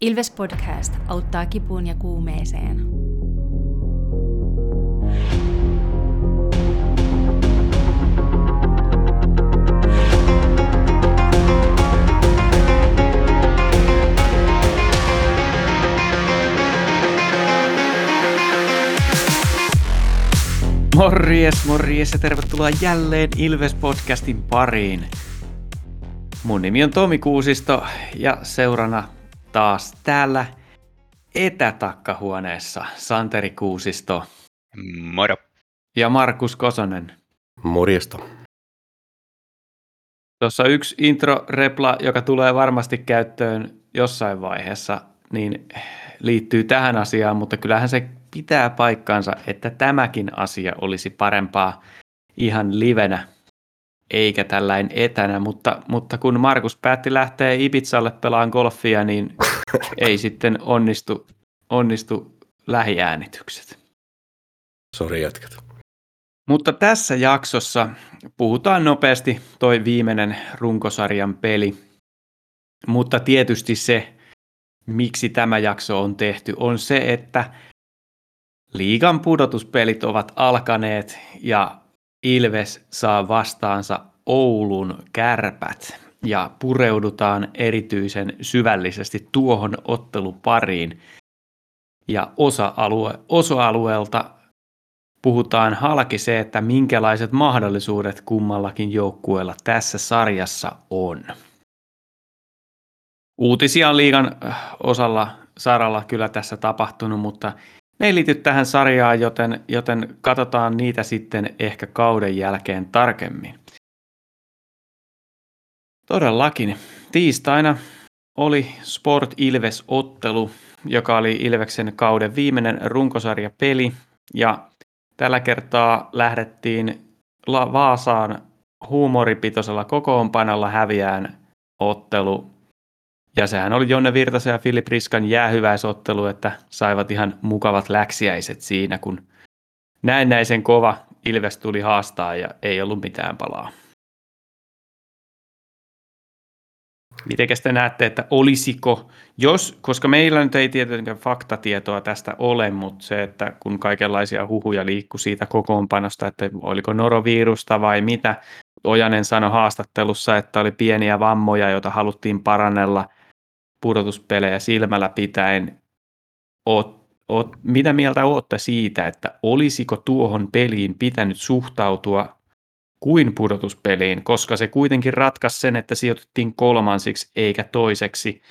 Ilves Podcast auttaa kipuun ja kuumeeseen. Morjes, morjes ja tervetuloa jälleen Ilves Podcastin pariin. Mun nimi on Tomi Kuusisto ja seurana taas täällä etätakkahuoneessa Santeri Kuusisto Moro. ja Markus Kosonen. Morjesta. Tuossa yksi intro-repla, joka tulee varmasti käyttöön jossain vaiheessa, niin liittyy tähän asiaan, mutta kyllähän se pitää paikkansa, että tämäkin asia olisi parempaa ihan livenä, eikä tällainen etänä, mutta, mutta kun Markus päätti lähteä Ibizalle pelaan golfia, niin ei sitten onnistu, onnistu lähiäänitykset. Sori jätkät. Mutta tässä jaksossa puhutaan nopeasti toi viimeinen runkosarjan peli. Mutta tietysti se, miksi tämä jakso on tehty, on se, että liigan pudotuspelit ovat alkaneet ja Ilves saa vastaansa Oulun kärpät ja pureudutaan erityisen syvällisesti tuohon ottelupariin. Ja osa-alue, osa-alueelta puhutaan halki se, että minkälaiset mahdollisuudet kummallakin joukkueella tässä sarjassa on. Uutisia on liigan osalla saralla kyllä tässä tapahtunut, mutta ne ei liity tähän sarjaan, joten, joten katsotaan niitä sitten ehkä kauden jälkeen tarkemmin. Todellakin. Tiistaina oli Sport Ilves-ottelu, joka oli Ilveksen kauden viimeinen runkosarjapeli. Ja tällä kertaa lähdettiin Vaasaan huumoripitoisella kokoonpanolla häviään ottelu. Ja sehän oli Jonne Virtasen ja Filip Riskan jäähyväisottelu, että saivat ihan mukavat läksiäiset siinä, kun näennäisen kova Ilves tuli haastaa ja ei ollut mitään palaa. Mitenkäs te näette, että olisiko, jos, koska meillä nyt ei tietenkään faktatietoa tästä ole, mutta se, että kun kaikenlaisia huhuja liikkuu siitä kokoonpanosta, että oliko norovirusta vai mitä, Ojanen sanoi haastattelussa, että oli pieniä vammoja, joita haluttiin parannella pudotuspelejä silmällä pitäen. Oot, oot, mitä mieltä olette siitä, että olisiko tuohon peliin pitänyt suhtautua kuin pudotuspeliin, koska se kuitenkin ratkaisi sen, että sijoituttiin kolmansiksi eikä toiseksi.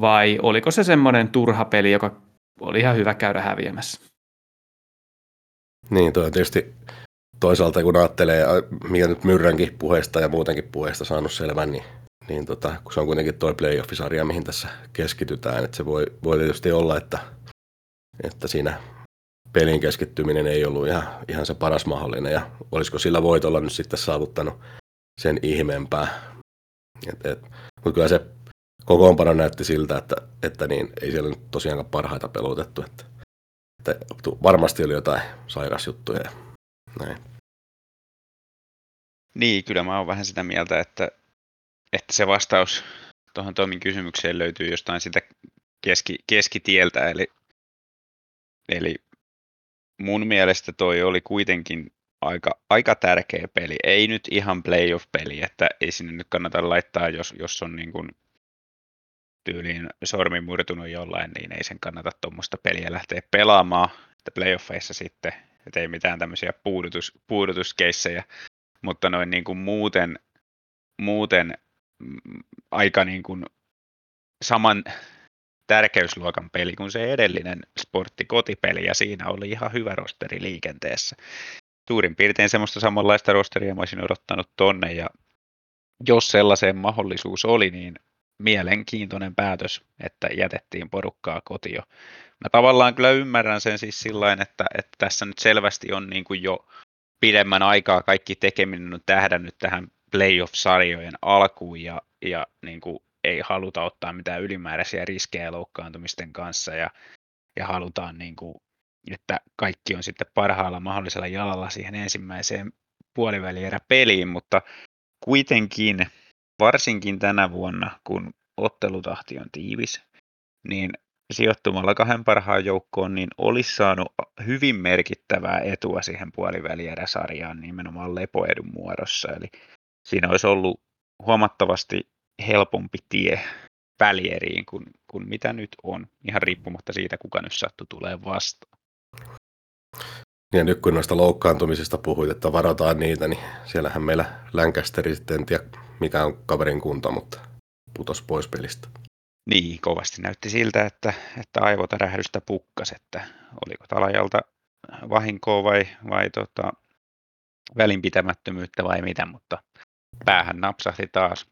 Vai oliko se semmoinen turha peli, joka oli ihan hyvä käydä häviämässä? Niin, toi on tietysti toisaalta kun ajattelee, mikä nyt Myrränkin puheesta ja muutenkin puheesta saanut selvän, niin, niin tota, kun se on kuitenkin tuo playoff-sarja, mihin tässä keskitytään, että se voi, voi tietysti olla, että, että siinä pelin keskittyminen ei ollut ihan, ihan se paras mahdollinen ja olisiko sillä voitolla nyt sitten saavuttanut sen ihmeempää. Et, et, mutta kyllä se kokoonpano näytti siltä, että, että niin, ei siellä nyt tosiaankaan parhaita pelutettu. Että, että varmasti oli jotain sairasjuttuja ja näin. Niin, kyllä mä oon vähän sitä mieltä, että, että se vastaus tuohon Tomin kysymykseen löytyy jostain sitä keski, keskitieltä, eli, eli mun mielestä toi oli kuitenkin aika, aika tärkeä peli. Ei nyt ihan playoff-peli, että ei sinne nyt kannata laittaa, jos, jos on niin kuin tyyliin sormi murtunut jollain, niin ei sen kannata tuommoista peliä lähteä pelaamaan. Että playoffeissa sitten, että ei mitään tämmöisiä puudutus, puudutuskeissejä, mutta noin niin kuin muuten, muuten aika niin kuin saman tärkeysluokan peli kuin se edellinen sporttikotipeli, ja siinä oli ihan hyvä rosteri liikenteessä. Suurin piirtein semmoista samanlaista rosteria mä olisin odottanut tonne, ja jos sellaiseen mahdollisuus oli, niin mielenkiintoinen päätös, että jätettiin porukkaa kotio. Mä tavallaan kyllä ymmärrän sen siis sillä että, että tässä nyt selvästi on niin kuin jo pidemmän aikaa kaikki tekeminen on tähdännyt tähän playoff-sarjojen alkuun ja, ja niin kuin ei haluta ottaa mitään ylimääräisiä riskejä loukkaantumisten kanssa ja, ja halutaan, niin kuin, että kaikki on sitten parhaalla mahdollisella jalalla siihen ensimmäiseen puolivälierä peliin, mutta kuitenkin varsinkin tänä vuonna, kun ottelutahti on tiivis, niin sijoittumalla kahden parhaan joukkoon, niin olisi saanut hyvin merkittävää etua siihen puolivälieräsarjaan nimenomaan lepoedun muodossa. Eli siinä olisi ollut huomattavasti helpompi tie välieriin kuin, kuin mitä nyt on, ihan riippumatta siitä, kuka nyt sattuu tulee vastaan. Ja nyt kun noista loukkaantumisista puhuit, että varataan niitä, niin siellähän meillä Lancasteri sitten, en tiedä mikä on kaverin kunta, mutta putos pois pelistä. Niin, kovasti näytti siltä, että, että aivotärähdystä pukkas, että oliko Talajalta vahinkoa vai, vai tota, välinpitämättömyyttä vai mitä, mutta päähän napsahti taas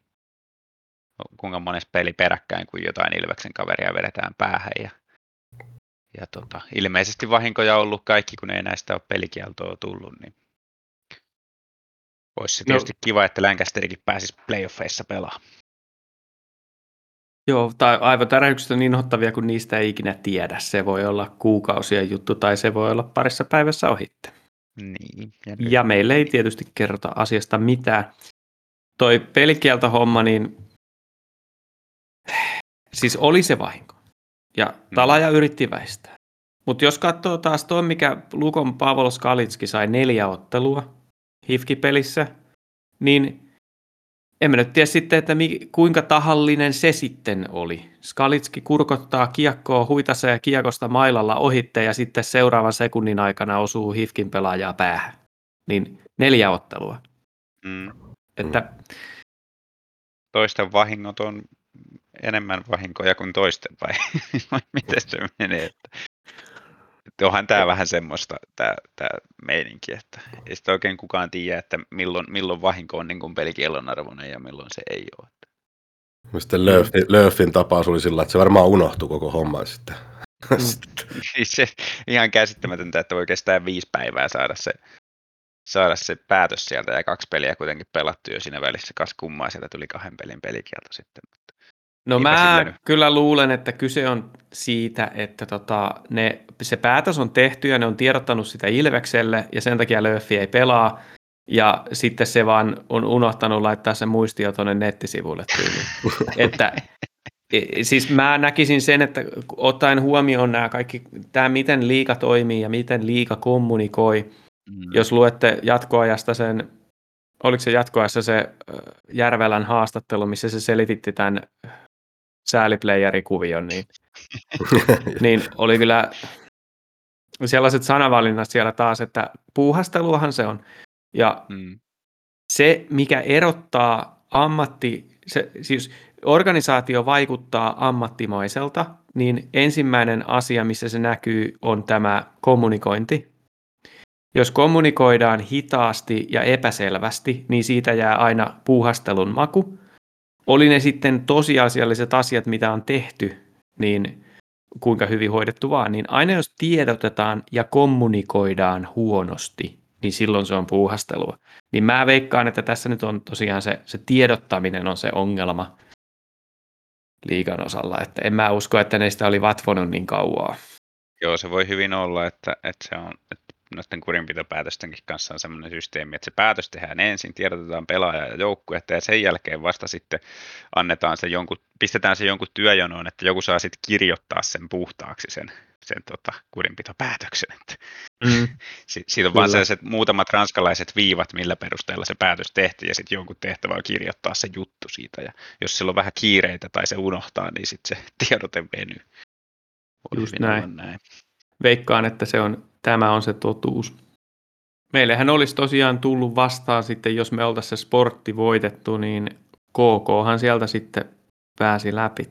kuinka monessa peli peräkkäin, kun jotain Ilveksen kaveria vedetään päähän. Ja, ja tota, ilmeisesti vahinkoja on ollut kaikki, kun ei näistä ole pelikieltoa tullut, niin olisi se no. tietysti no. kiva, että Lancasterikin pääsisi playoffeissa pelaamaan. Joo, tai aivotärähdykset on niin ottavia, kun niistä ei ikinä tiedä. Se voi olla kuukausien juttu tai se voi olla parissa päivässä ohitte. Niin. Ja, ja meille ei tietysti kerrota asiasta mitään. Toi pelikieltohomma, niin siis oli se vahinko. Ja mm. Talaja yritti väistää. Mutta jos katsoo taas tuo, mikä Lukon Pavel Skalitski sai neljä ottelua Hifki-pelissä, niin en mä nyt tiedä sitten, että mi, kuinka tahallinen se sitten oli. Skalitski kurkottaa kiekkoa huitassa ja kiekosta mailalla ohitte ja sitten seuraavan sekunnin aikana osuu Hifkin pelaajaa päähän. Niin neljä ottelua. Mm. Että, Toisten vahingot on enemmän vahinkoja kuin toisten vai, miten se menee? Että, että onhan tämä vähän semmoista tämä, tämä meininki, että ei sitä oikein kukaan tiedä, että milloin, milloin vahinko on niin kuin pelikiellon arvoinen ja milloin se ei ole. Sitten Löfin, Löfin tapaus oli sillä, että se varmaan unohtui koko homma sitten. Mm. siis se ihan käsittämätöntä, että voi kestää viisi päivää saada se, saada se päätös sieltä ja kaksi peliä kuitenkin pelattu jo siinä välissä. Kas kummaa, sieltä tuli kahden pelin pelikielto sitten. No Eipä mä nyt. kyllä luulen, että kyse on siitä, että tota, ne, se päätös on tehty ja ne on tiedottanut sitä Ilvekselle ja sen takia Löffi ei pelaa. Ja sitten se vaan on unohtanut laittaa sen muistio tuonne nettisivuille tyyliin. että siis mä näkisin sen, että ottaen huomioon nämä kaikki, tämä miten liika toimii ja miten liika kommunikoi, mm. jos luette jatkoajasta sen, oliko se jatkoajassa se Järvelän haastattelu, missä se selititti tämän sääliplayerikuvion, niin, niin oli kyllä sellaiset sanavalinnat siellä taas, että puuhasteluahan se on. Ja mm. se, mikä erottaa ammatti, se, siis organisaatio vaikuttaa ammattimaiselta, niin ensimmäinen asia, missä se näkyy, on tämä kommunikointi. Jos kommunikoidaan hitaasti ja epäselvästi, niin siitä jää aina puuhastelun maku. Oli ne sitten tosiasialliset asiat, mitä on tehty, niin kuinka hyvin hoidettu vaan, niin aina jos tiedotetaan ja kommunikoidaan huonosti, niin silloin se on puuhastelua. Niin mä veikkaan, että tässä nyt on tosiaan se, se tiedottaminen on se ongelma liikan osalla, että en mä usko, että neistä oli vatvonut niin kauaa. Joo, se voi hyvin olla, että, että se on, noiden kurinpitopäätöstenkin kanssa on sellainen systeemi, että se päätös tehdään ensin, tiedotetaan pelaaja ja joukkuetta ja sen jälkeen vasta sitten annetaan se jonkun, pistetään se jonkun työjonoon, että joku saa sitten kirjoittaa sen puhtaaksi sen, sen tota, kurinpitopäätöksen. Että mm. Siitä on vaan sellaiset muutamat ranskalaiset viivat, millä perusteella se päätös tehtiin ja sitten jonkun tehtävä on kirjoittaa se juttu siitä ja jos sillä on vähän kiireitä tai se unohtaa, niin sitten se tiedote venyy. Just näin. näin. Veikkaan, että se on tämä on se totuus. Meillähän olisi tosiaan tullut vastaan sitten, jos me oltaisiin se sportti voitettu, niin KKhan sieltä sitten pääsi läpi.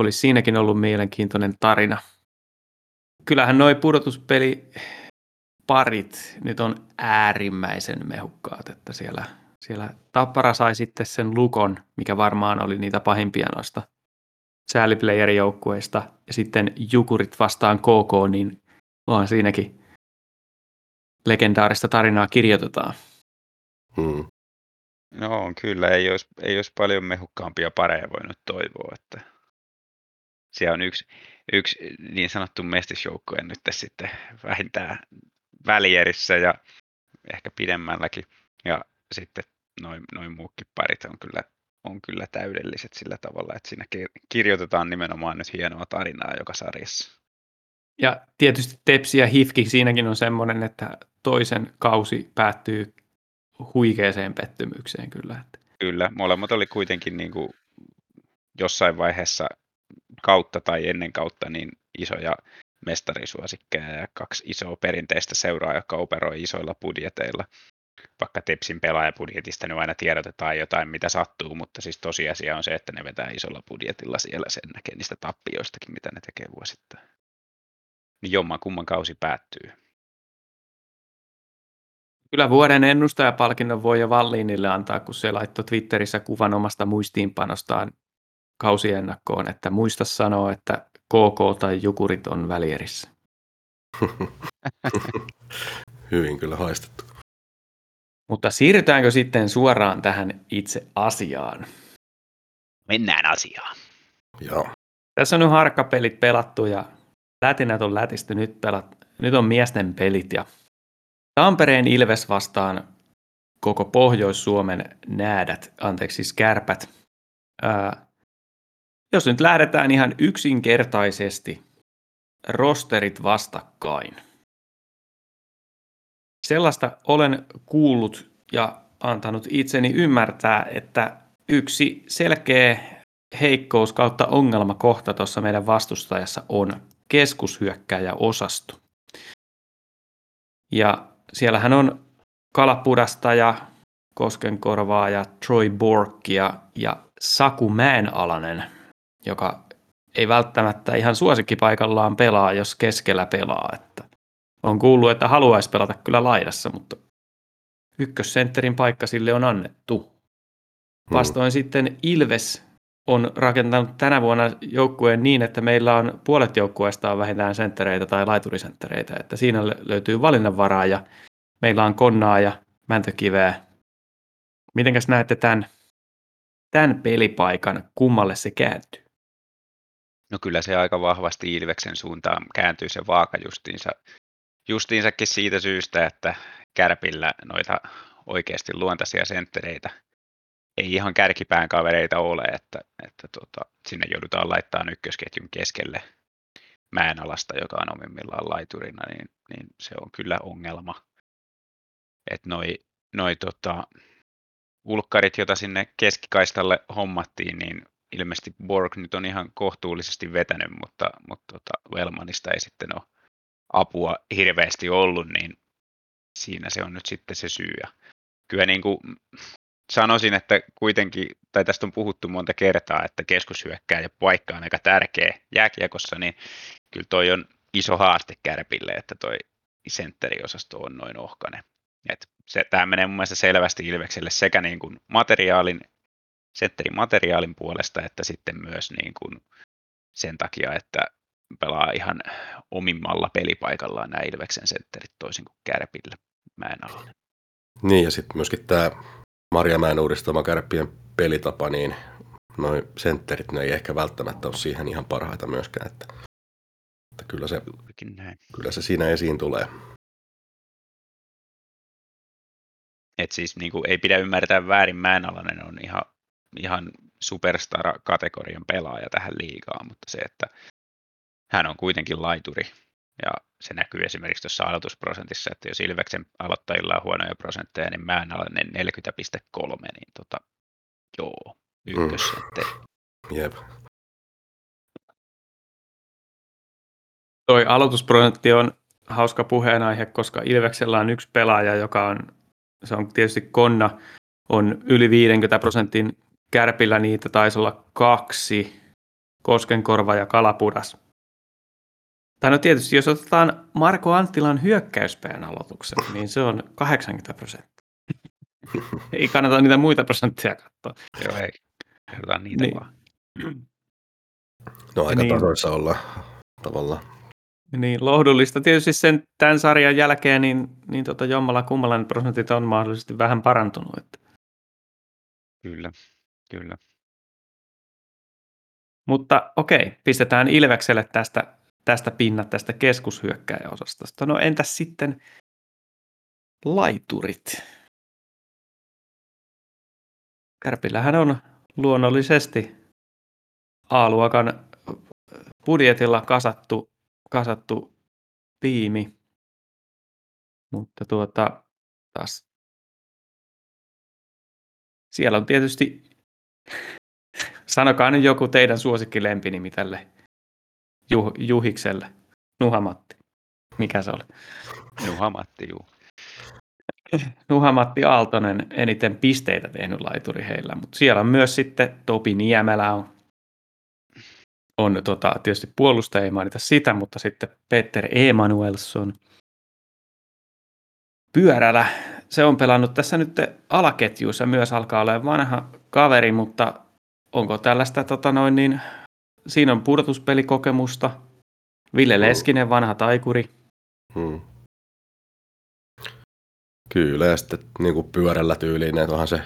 Olisi siinäkin ollut mielenkiintoinen tarina. Kyllähän noi pudotuspeli parit nyt on äärimmäisen mehukkaat, että siellä, siellä Tappara sai sitten sen lukon, mikä varmaan oli niitä pahimpia noista sääliplayer-joukkueista ja sitten Jukurit vastaan KK, niin vaan siinäkin legendaarista tarinaa kirjoitetaan. Hmm. No kyllä, ei olisi, ei olisi paljon mehukkaampia pareja voinut toivoa, että siellä on yksi, yksi niin sanottu mestisjoukkue nyt sitten vähintään välierissä ja ehkä pidemmälläkin. Ja sitten noin, noin muukin parit on kyllä on kyllä täydelliset sillä tavalla, että siinä kirjoitetaan nimenomaan nyt hienoa tarinaa joka sarjassa. Ja tietysti Tepsi ja Hifki siinäkin on semmoinen, että toisen kausi päättyy huikeeseen pettymykseen kyllä. Kyllä, molemmat oli kuitenkin niin kuin jossain vaiheessa kautta tai ennen kautta niin isoja mestarisuosikkeja ja kaksi isoa perinteistä seuraa, jotka operoi isoilla budjeteilla. Vaikka Tepsin pelaajabudjetista nyt aina tiedotetaan jotain, mitä sattuu, mutta siis tosiasia on se, että ne vetää isolla budjetilla siellä sen näkee niistä tappioistakin, mitä ne tekee vuosittain. Niin jomman kumman kausi päättyy. Kyllä vuoden ennustajapalkinnon voi jo Valliinille antaa, kun se laittoi Twitterissä kuvan omasta muistiinpanostaan kausiennakkoon, että muista sanoa, että KK tai Jukurit on välierissä. Hyvin kyllä haistettu. Mutta siirrytäänkö sitten suoraan tähän itse asiaan? Mennään asiaan. Joo. Tässä on nyt harkkapelit pelattu ja lätinät on lätisty. Nyt, pelat, nyt on miesten pelit ja Tampereen Ilves vastaan koko Pohjois-Suomen näädät, anteeksi siis kärpät. Ää, jos nyt lähdetään ihan yksinkertaisesti rosterit vastakkain. Sellaista olen kuullut ja antanut itseni ymmärtää, että yksi selkeä heikkous kautta ongelmakohta tuossa meidän vastustajassa on keskushyökkäjä osasto. Ja siellähän on Kalapudasta ja Koskenkorvaa ja Troy Borkia ja Saku Mäenalanen – joka ei välttämättä ihan suosikkipaikallaan pelaa, jos keskellä pelaa. On kuullut, että haluaisi pelata kyllä laidassa, mutta ykkössentterin paikka sille on annettu. Hmm. Vastoin hmm. sitten Ilves on rakentanut tänä vuonna joukkueen niin, että meillä on puolet joukkueesta on vähintään senttereitä tai laiturisenttereitä, että siinä löytyy valinnanvaraa ja meillä on Konnaa ja Mäntökiveä. Mitenkäs näette tämän, tämän pelipaikan, kummalle se kääntyy? No kyllä se aika vahvasti Ilveksen suuntaan kääntyy se vaaka justiinsa, justiinsakin siitä syystä, että Kärpillä noita oikeasti luontaisia senttereitä ei ihan kärkipään kavereita ole, että, että tota, sinne joudutaan laittamaan ykkösketjun keskelle mäenalasta, joka on omimmillaan laiturina, niin, niin se on kyllä ongelma. Että noi, noi tota, ulkkarit, joita sinne keskikaistalle hommattiin, niin ilmeisesti Borg nyt on ihan kohtuullisesti vetänyt, mutta, mutta tota, Velmanista ei sitten ole apua hirveästi ollut, niin siinä se on nyt sitten se syy. Ja kyllä niin kuin sanoisin, että kuitenkin, tai tästä on puhuttu monta kertaa, että keskushyökkääjä paikka on aika tärkeä jääkiekossa, niin kyllä toi on iso haaste kärpille, että toi sentteriosasto on noin ohkane. Tämä menee mun mielestä selvästi Ilvekselle sekä niin kuin materiaalin setterin materiaalin puolesta, että sitten myös niin kuin sen takia, että pelaa ihan omimmalla pelipaikallaan nämä Ilveksen sentterit toisin kuin Kärpillä Mäenalainen. Niin ja sitten myöskin tämä Marjamäen uudistama Kärppien pelitapa, niin noin sentterit ne ei ehkä välttämättä ole siihen ihan parhaita myöskään, että, että kyllä, se, kyllä se siinä esiin tulee. Et siis niin kuin, ei pidä ymmärtää väärin, Mäenalainen on ihan ihan superstar-kategorian pelaaja tähän liigaan, mutta se, että hän on kuitenkin laituri ja se näkyy esimerkiksi tuossa aloitusprosentissa, että jos Ilveksen aloittajilla on huonoja prosentteja, niin mä en ole 40,3, niin tota, joo, ykkössentteri. Mm. Jep. Toi aloitusprosentti on hauska puheenaihe, koska Ilveksellä on yksi pelaaja, joka on, se on tietysti Konna, on yli 50 prosentin Kärpillä niitä taisi olla kaksi, Koskenkorva ja Kalapudas. Tai no tietysti, jos otetaan Marko Anttilan hyökkäyspään aloituksen, niin se on 80 prosenttia. ei kannata niitä muita prosentteja katsoa. Joo, ei. Katsotaan niitä niin. vaan. No aika niin. tasoissa olla tavallaan. Niin, lohdullista. Tietysti sen tämän sarjan jälkeen, niin, niin tota jommalla kummalla prosentit on mahdollisesti vähän parantunut. Että. Kyllä. Kyllä. Mutta okei, pistetään Ilvekselle tästä, tästä pinnat tästä keskushyökkäjäosastosta. No entäs sitten laiturit? Kärpillähän on luonnollisesti A-luokan budjetilla kasattu, kasattu tiimi. Mutta tuota, taas siellä on tietysti, sanokaa nyt joku teidän suosikkilempinimi tälle Juh, Juhikselle. Nuhamatti. Mikä se oli? Nuhamatti, juu. Nuhamatti Aaltonen eniten pisteitä tehnyt laituri heillä, mutta siellä on myös sitten Topi Niemelä on, on tota, tietysti puolustaja, ei mainita sitä, mutta sitten Peter Emanuelsson. Pyörällä, se on pelannut tässä nyt alaketjuissa myös alkaa olla vanha kaveri, mutta onko tällaista tota noin niin, siinä on pudotuspelikokemusta, Ville Leskinen, vanha taikuri. Hmm. Kyllä, ja sitten niin kuin pyörällä tyyliin, että onhan se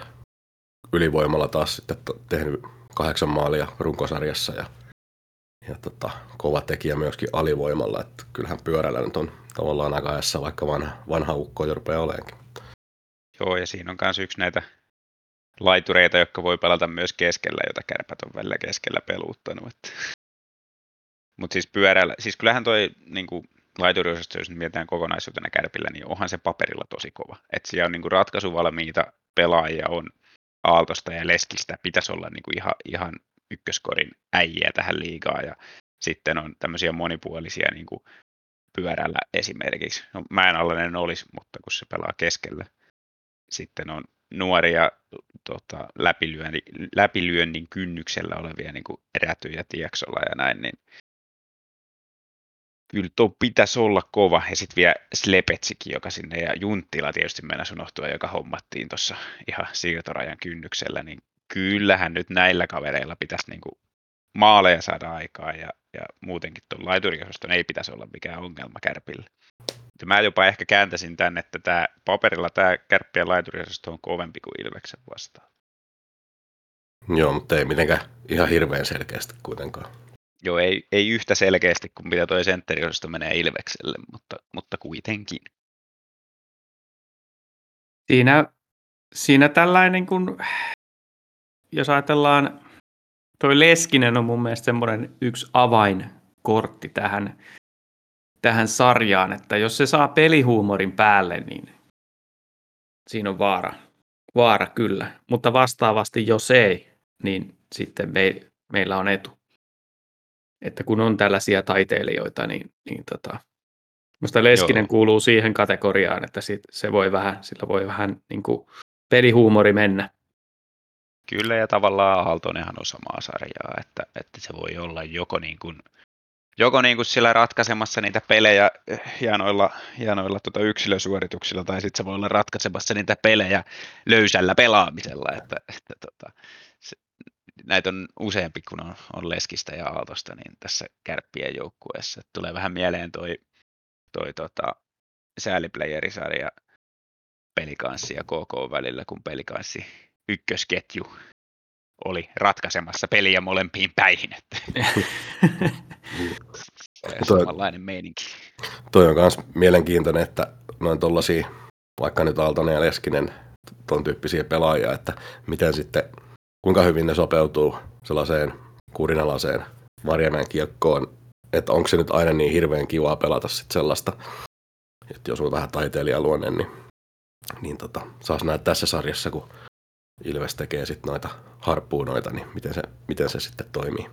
ylivoimalla taas sitten tehnyt kahdeksan maalia runkosarjassa ja, ja tota, kova tekijä myöskin alivoimalla, että kyllähän pyörällä nyt on tavallaan aika ajassa, vaikka vanha, vanha ukko jo rupeaa oleenkin. Joo, ja siinä on myös yksi näitä laitureita, jotka voi pelata myös keskellä, jota kärpät on välillä keskellä peluuttanut. Mutta siis pyörällä, siis kyllähän toi niin kuin, laituriosasto, jos mietitään kokonaisuutena kärpillä, niin onhan se paperilla tosi kova. Että siellä on niin kuin ratkaisuvalmiita pelaajia, on Aaltosta ja Leskistä, pitäisi olla niin kuin ihan, ihan ykköskorin äijä tähän liigaan, ja sitten on tämmöisiä monipuolisia niin kuin pyörällä esimerkiksi. No, mä en allainen olisi, mutta kun se pelaa keskellä. Sitten on nuoria tota, läpilyönnin, läpilyönnin kynnyksellä olevia niin kuin Räty Tieksola ja näin, niin kyllä tuo pitäisi olla kova. Ja sitten vielä Slepetsikin, joka sinne, ja Junttila tietysti mennä unohtua, joka hommattiin tuossa ihan siirtorajan kynnyksellä, niin kyllähän nyt näillä kavereilla pitäisi niin kuin maaleja saada aikaa, ja, ja muutenkin tuon laituriosaston ei pitäisi olla mikään ongelma kärpille. Mä jopa ehkä kääntäisin tänne, että tämä paperilla tämä kärppien laituriosasto on kovempi kuin Ilveksen vastaan. Joo, mutta ei mitenkään ihan hirveän selkeästi kuitenkaan. Joo, ei, ei yhtä selkeästi kuin mitä toi sentteriosasto menee Ilvekselle, mutta, mutta kuitenkin. Siinä, siinä tällainen, kun, jos ajatellaan, toi Leskinen on mun mielestä semmoinen yksi avainkortti tähän, tähän sarjaan, että jos se saa pelihuumorin päälle, niin siinä on vaara. Vaara kyllä, mutta vastaavasti jos ei, niin sitten me, meillä on etu että kun on tällaisia taiteilijoita, niin, niin tota, Musta Leskinen Joo. kuuluu siihen kategoriaan, että sit se voi vähän, sillä voi vähän niin kuin pelihuumori mennä. Kyllä, ja tavallaan Aaltonenhan on samaa sarjaa, että, että se voi olla joko niin kuin, joko niin kuin sillä ratkaisemassa niitä pelejä hienoilla, hienoilla tuota yksilösuorituksilla, tai sitten se voi olla ratkaisemassa niitä pelejä löysällä pelaamisella, että, että tota, se, näitä on useampi kuin on, on Leskistä ja Aaltosta, niin tässä kärppien joukkueessa. Tulee vähän mieleen toi, toi tota, sääliplayerisarja pelikanssi ja KK välillä, kun pelikanssi ykkösketju oli ratkaisemassa peliä molempiin päihin. Että. samanlainen meininki. Toi on myös mielenkiintoinen, että noin tuollaisia, vaikka nyt Aaltonen ja Leskinen, ton tyyppisiä pelaajia, että miten sitten kuinka hyvin ne sopeutuu sellaiseen kurinalaiseen Marjamäen kiekkoon, että onko se nyt aina niin hirveän kivaa pelata sit sellaista, että jos on vähän taiteilijaluonne, niin, niin tota, saas nähdä tässä sarjassa, kun Ilves tekee sitten noita harppuunoita, niin miten se, miten se sitten toimii.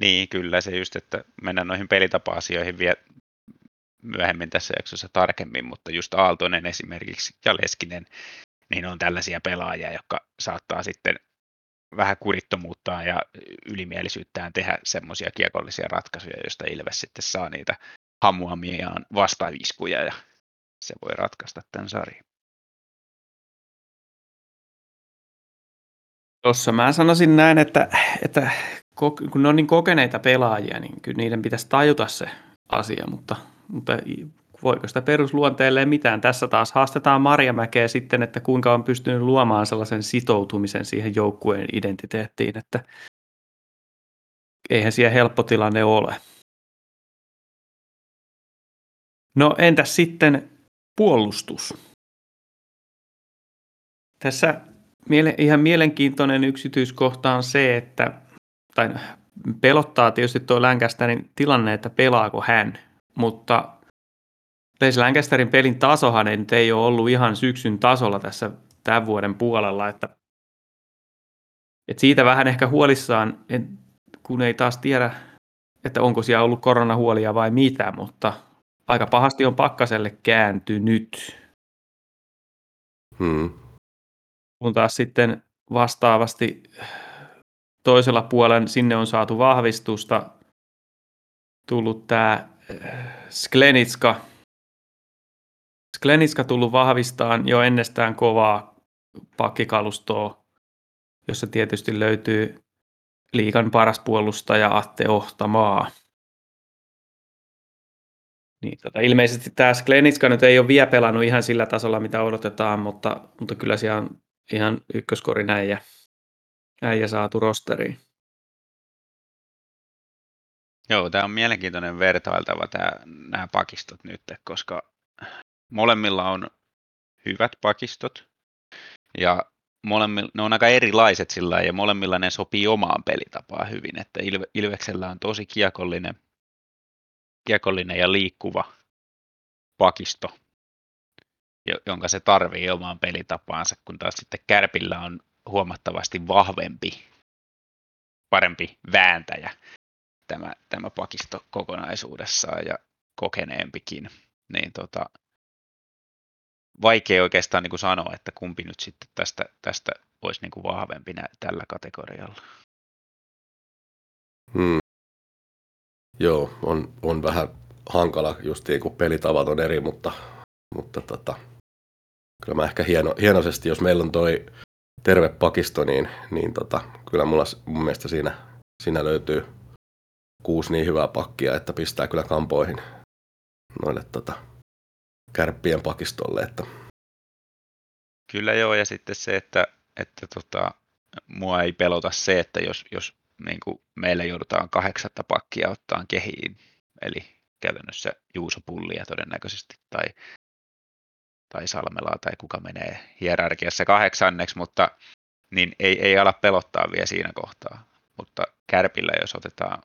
Niin, kyllä se just, että mennään noihin pelitapa-asioihin vielä myöhemmin tässä jaksossa tarkemmin, mutta just Aaltonen esimerkiksi ja Leskinen, niin on tällaisia pelaajia, jotka saattaa sitten vähän kurittomuuttaan ja ylimielisyyttään tehdä semmoisia kiekollisia ratkaisuja, joista Ilves sitten saa niitä hamuamiaan vastaviskuja ja se voi ratkaista tämän sarjan. Tuossa mä sanoisin näin, että, että kun ne on niin kokeneita pelaajia, niin kyllä niiden pitäisi tajuta se asia, mutta, mutta voiko sitä perusluonteelleen mitään. Tässä taas haastetaan Marjamäkeä sitten, että kuinka on pystynyt luomaan sellaisen sitoutumisen siihen joukkueen identiteettiin, että eihän siellä helppo tilanne ole. No entäs sitten puolustus? Tässä miele, ihan mielenkiintoinen yksityiskohta on se, että tai pelottaa tietysti tuo Lancasterin tilanne, että pelaako hän, mutta Leis Lancasterin pelin tasohan ei, nyt ei ole ollut ihan syksyn tasolla tässä tämän vuoden puolella, että, että siitä vähän ehkä huolissaan, en, kun ei taas tiedä, että onko siellä ollut koronahuolia vai mitä, mutta aika pahasti on pakkaselle kääntynyt. Hmm. Kun taas sitten vastaavasti toisella puolen sinne on saatu vahvistusta, tullut tämä Sklenitska, Sklenitska tullut vahvistaan jo ennestään kovaa pakkikalustoa, jossa tietysti löytyy liikan paras puolustaja Atte Ohtamaa. Niin, tota, ilmeisesti tämä Sklenitska nyt ei ole vielä pelannut ihan sillä tasolla, mitä odotetaan, mutta, mutta kyllä siellä on ihan ykköskorin äijä, äijä saatu rosteriin. Joo, tämä on mielenkiintoinen vertailtava tämä, nämä pakistot nyt, koska molemmilla on hyvät pakistot ja molemmilla, ne on aika erilaiset sillä ja molemmilla ne sopii omaan pelitapaan hyvin, että Ilve, Ilveksellä on tosi kiekollinen, kiekollinen ja liikkuva pakisto, jonka se tarvii omaan pelitapaansa, kun taas sitten Kärpillä on huomattavasti vahvempi, parempi vääntäjä tämä, tämä pakisto kokonaisuudessaan ja kokeneempikin. Niin tota, vaikea oikeastaan niin kuin sanoa, että kumpi nyt sitten tästä, tästä olisi niin kuin vahvempi nä- tällä kategorialla. Hmm. Joo, on, on vähän hankala, just niin kuin pelitavat on eri, mutta, mutta tota, kyllä mä ehkä hieno, hienoisesti, jos meillä on toi terve pakisto, niin, niin tota, kyllä mulla mun mielestä siinä, siinä löytyy kuusi niin hyvää pakkia, että pistää kyllä kampoihin noille tota, kärppien pakistolle. Että... Kyllä joo, ja sitten se, että, että tota, mua ei pelota se, että jos, jos niin meillä joudutaan kahdeksatta pakkia ottaa kehiin, eli käytännössä Juuso Pullia todennäköisesti, tai, tai Salmelaa, tai kuka menee hierarkiassa kahdeksanneksi, mutta niin ei, ei ala pelottaa vielä siinä kohtaa. Mutta Kärpillä, jos otetaan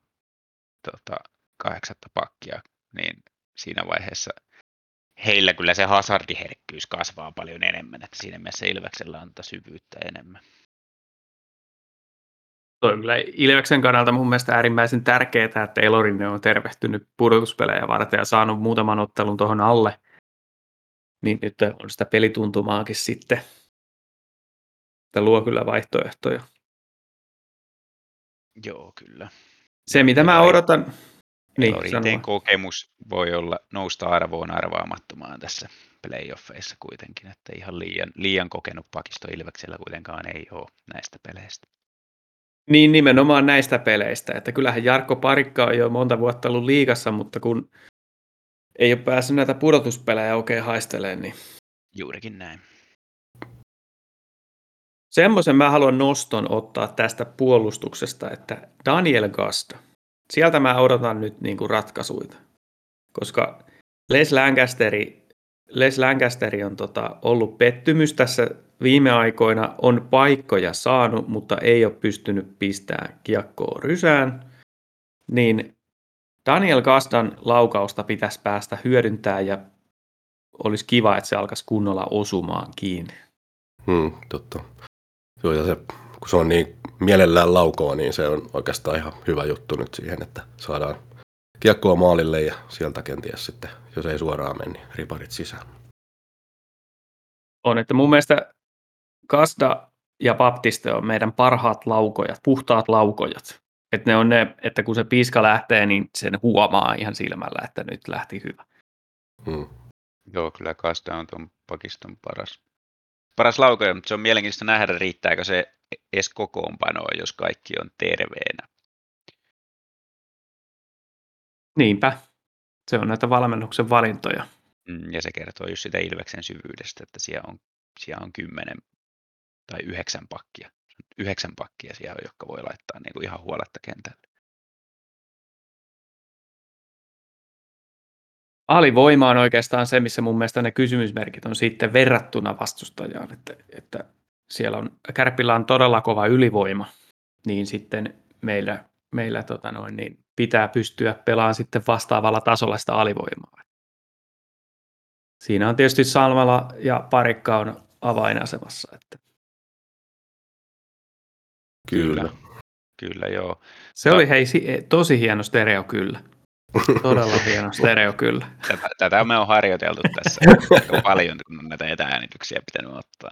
tota, kahdeksatta pakkia, niin siinä vaiheessa heillä kyllä se hazardiherkkyys kasvaa paljon enemmän, että siinä mielessä Ilveksellä tätä syvyyttä enemmän. Toi on kyllä Ilveksen kannalta mun mielestä äärimmäisen tärkeää, että Elorinne on tervehtynyt pudotuspelejä varten ja saanut muutaman ottelun tuohon alle. Niin nyt on sitä pelituntumaakin sitten. Että luo kyllä vaihtoehtoja. Joo, kyllä. Se, mitä mä odotan... Niin, Elorinteen kokemus voi olla nousta arvoon arvaamattomaan tässä playoffeissa kuitenkin, että ihan liian, liian kokenut pakisto Ilveksellä kuitenkaan ei ole näistä peleistä. Niin nimenomaan näistä peleistä, että kyllähän Jarkko Parikka on jo monta vuotta ollut liikassa, mutta kun ei ole päässyt näitä pudotuspelejä oikein haistelemaan, niin... Juurikin näin. Semmoisen mä haluan noston ottaa tästä puolustuksesta, että Daniel Gasta, sieltä mä odotan nyt niin kuin ratkaisuita, koska Les Lancasteri, Les Lancasteri on tota, ollut pettymys tässä viime aikoina on paikkoja saanut, mutta ei ole pystynyt pistämään kiekkoa rysään, niin Daniel Kasdan laukausta pitäisi päästä hyödyntää ja olisi kiva, että se alkaisi kunnolla osumaan kiinni. Hmm, totta. Joo, ja se, kun se on niin mielellään laukoa, niin se on oikeastaan ihan hyvä juttu nyt siihen, että saadaan kiekkoa maalille ja sieltä kenties sitten, jos ei suoraan mene, niin riparit sisään. On, että mun mielestä Kasda ja Baptiste on meidän parhaat laukojat, puhtaat laukojat. Että ne on ne, että kun se piiska lähtee, niin sen huomaa ihan silmällä, että nyt lähti hyvä. Hmm. Joo, kyllä Kasda on tuon pakiston paras, paras laukoja, mutta se on mielenkiintoista nähdä, riittääkö se edes kokoonpanoa, jos kaikki on terveenä. Niinpä. Se on näitä valmennuksen valintoja. Mm, ja se kertoo just sitä Ilveksen syvyydestä, että siellä on, siellä on kymmenen tai yhdeksän pakkia. Yhdeksän pakkia siellä jotka voi laittaa niin kuin ihan huoletta kentälle. Alivoima on oikeastaan se, missä mun mielestä ne kysymysmerkit on sitten verrattuna vastustajaan, että, että siellä on, Kärpillä on todella kova ylivoima, niin sitten meillä, meillä tota noin, niin pitää pystyä pelaamaan sitten vastaavalla tasolla sitä alivoimaa. Siinä on tietysti Salmala ja Parikka on avainasemassa. Että. Kyllä. Kyllä. Joo. Se Ta- oli hei, si- tosi hieno stereo kyllä. Todella hieno stereo kyllä. Tätä, tätä me on harjoiteltu tässä paljon, kun on näitä etääänityksiä pitänyt ottaa.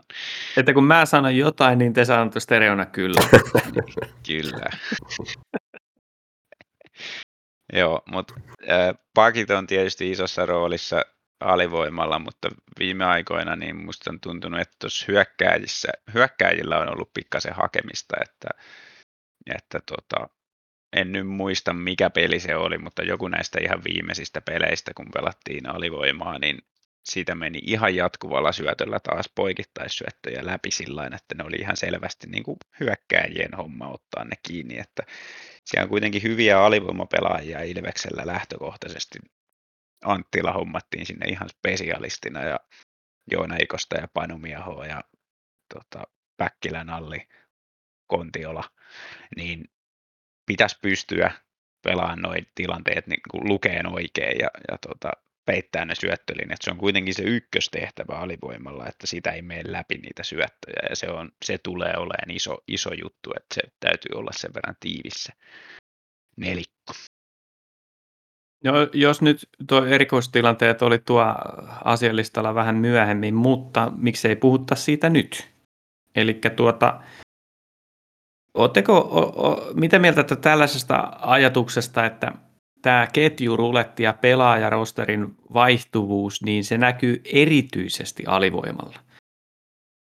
Että kun mä sanon jotain, niin te sanotte stereona kyllä. Kyllä. Joo, mutta äh, pakit on tietysti isossa roolissa alivoimalla, mutta viime aikoina niin musta on tuntunut, että tuossa hyökkääjissä, hyökkääjillä on ollut pikkasen hakemista, että, että tota, en nyt muista mikä peli se oli, mutta joku näistä ihan viimeisistä peleistä, kun pelattiin alivoimaa, niin siitä meni ihan jatkuvalla syötöllä taas poikittaissyöttöjä läpi sillä että ne oli ihan selvästi niin kuin hyökkääjien homma ottaa ne kiinni, että siellä on kuitenkin hyviä alivoimapelaajia Ilveksellä lähtökohtaisesti. Anttila hommattiin sinne ihan spesialistina ja Joona Ikosta ja Panumiaho ja tota, Päkkilän Alli, Kontiola, niin pitäisi pystyä pelaamaan noin tilanteet niin kuin lukeen oikein ja, ja tota, peittää ne syöttölinjat. Se on kuitenkin se ykköstehtävä alivoimalla, että sitä ei mene läpi niitä syöttöjä ja se, on, se tulee olemaan iso, iso juttu, että se täytyy olla sen verran tiivissä nelikko. No, jos nyt tuo erikoistilanteet oli tuo asialistalla vähän myöhemmin, mutta miksei puhutta siitä nyt? Eli tuota, Oletteko, o, o, mitä mieltä että tällaisesta ajatuksesta, että tämä ketjuruletti ja pelaajarosterin vaihtuvuus, niin se näkyy erityisesti alivoimalla?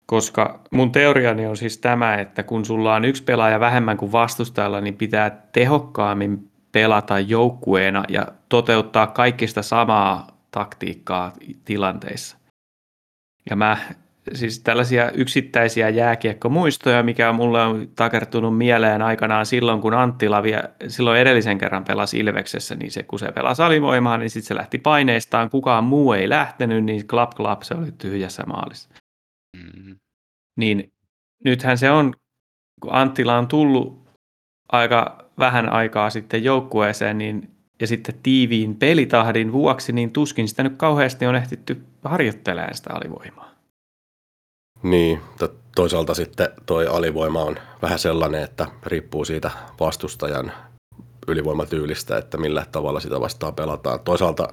Koska mun teoriani on siis tämä, että kun sulla on yksi pelaaja vähemmän kuin vastustajalla, niin pitää tehokkaammin pelata joukkueena ja toteuttaa kaikista samaa taktiikkaa tilanteissa. Ja mä siis tällaisia yksittäisiä jääkiekkomuistoja, mikä mulle on takertunut mieleen aikanaan silloin, kun Anttila vie, silloin edellisen kerran pelasi Ilveksessä, niin se kun se pelasi alivoimaa, niin sitten se lähti paineistaan, kukaan muu ei lähtenyt, niin klap klap se oli tyhjässä maalissa. Mm-hmm. Niin nythän se on, kun Anttila on tullut aika vähän aikaa sitten joukkueeseen, niin ja sitten tiiviin pelitahdin vuoksi, niin tuskin sitä nyt kauheasti on ehtitty harjoittelemaan sitä alivoimaa. Niin, toisaalta sitten toi alivoima on vähän sellainen, että riippuu siitä vastustajan ylivoimatyylistä, että millä tavalla sitä vastaan pelataan. Toisaalta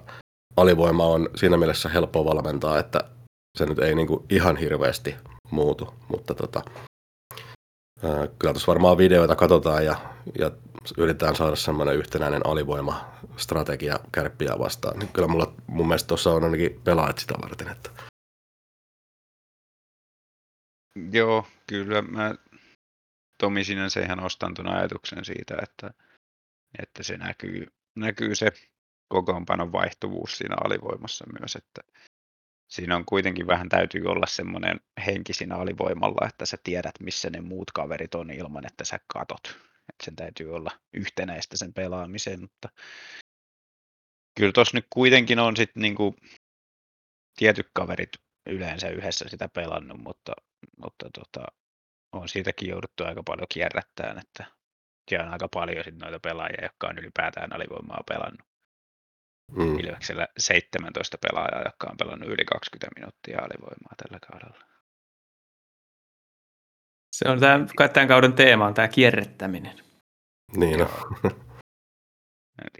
alivoima on siinä mielessä helppo valmentaa, että se nyt ei niinku ihan hirveästi muutu, mutta tota, kyllä tuossa varmaan videoita katsotaan ja, ja yritetään saada semmoinen yhtenäinen alivoimastrategia kärppiä vastaan. Niin kyllä mulla mun mielestä tuossa on ainakin pelaajat sitä varten, että Joo, kyllä mä Tomi sinänsä ihan ostan tuon ajatuksen siitä, että, että se näkyy, näkyy se kokoonpanon vaihtuvuus siinä alivoimassa myös, että siinä on kuitenkin vähän täytyy olla semmoinen henki siinä alivoimalla, että sä tiedät, missä ne muut kaverit on ilman, että sä katot. Että sen täytyy olla yhtenäistä sen pelaamiseen, mutta kyllä tuossa nyt kuitenkin on sitten niinku tietyt kaverit yleensä yhdessä sitä pelannut, mutta mutta tota, on siitäkin jouduttu aika paljon kierrättämään, että on aika paljon sit noita pelaajia, jotka on ylipäätään alivoimaa pelannut. Mm. Ilveksellä 17 pelaajaa, jotka on pelannut yli 20 minuuttia alivoimaa tällä kaudella. Se on tämän, tämän kauden teema, on tämä kierrättäminen. Niin no.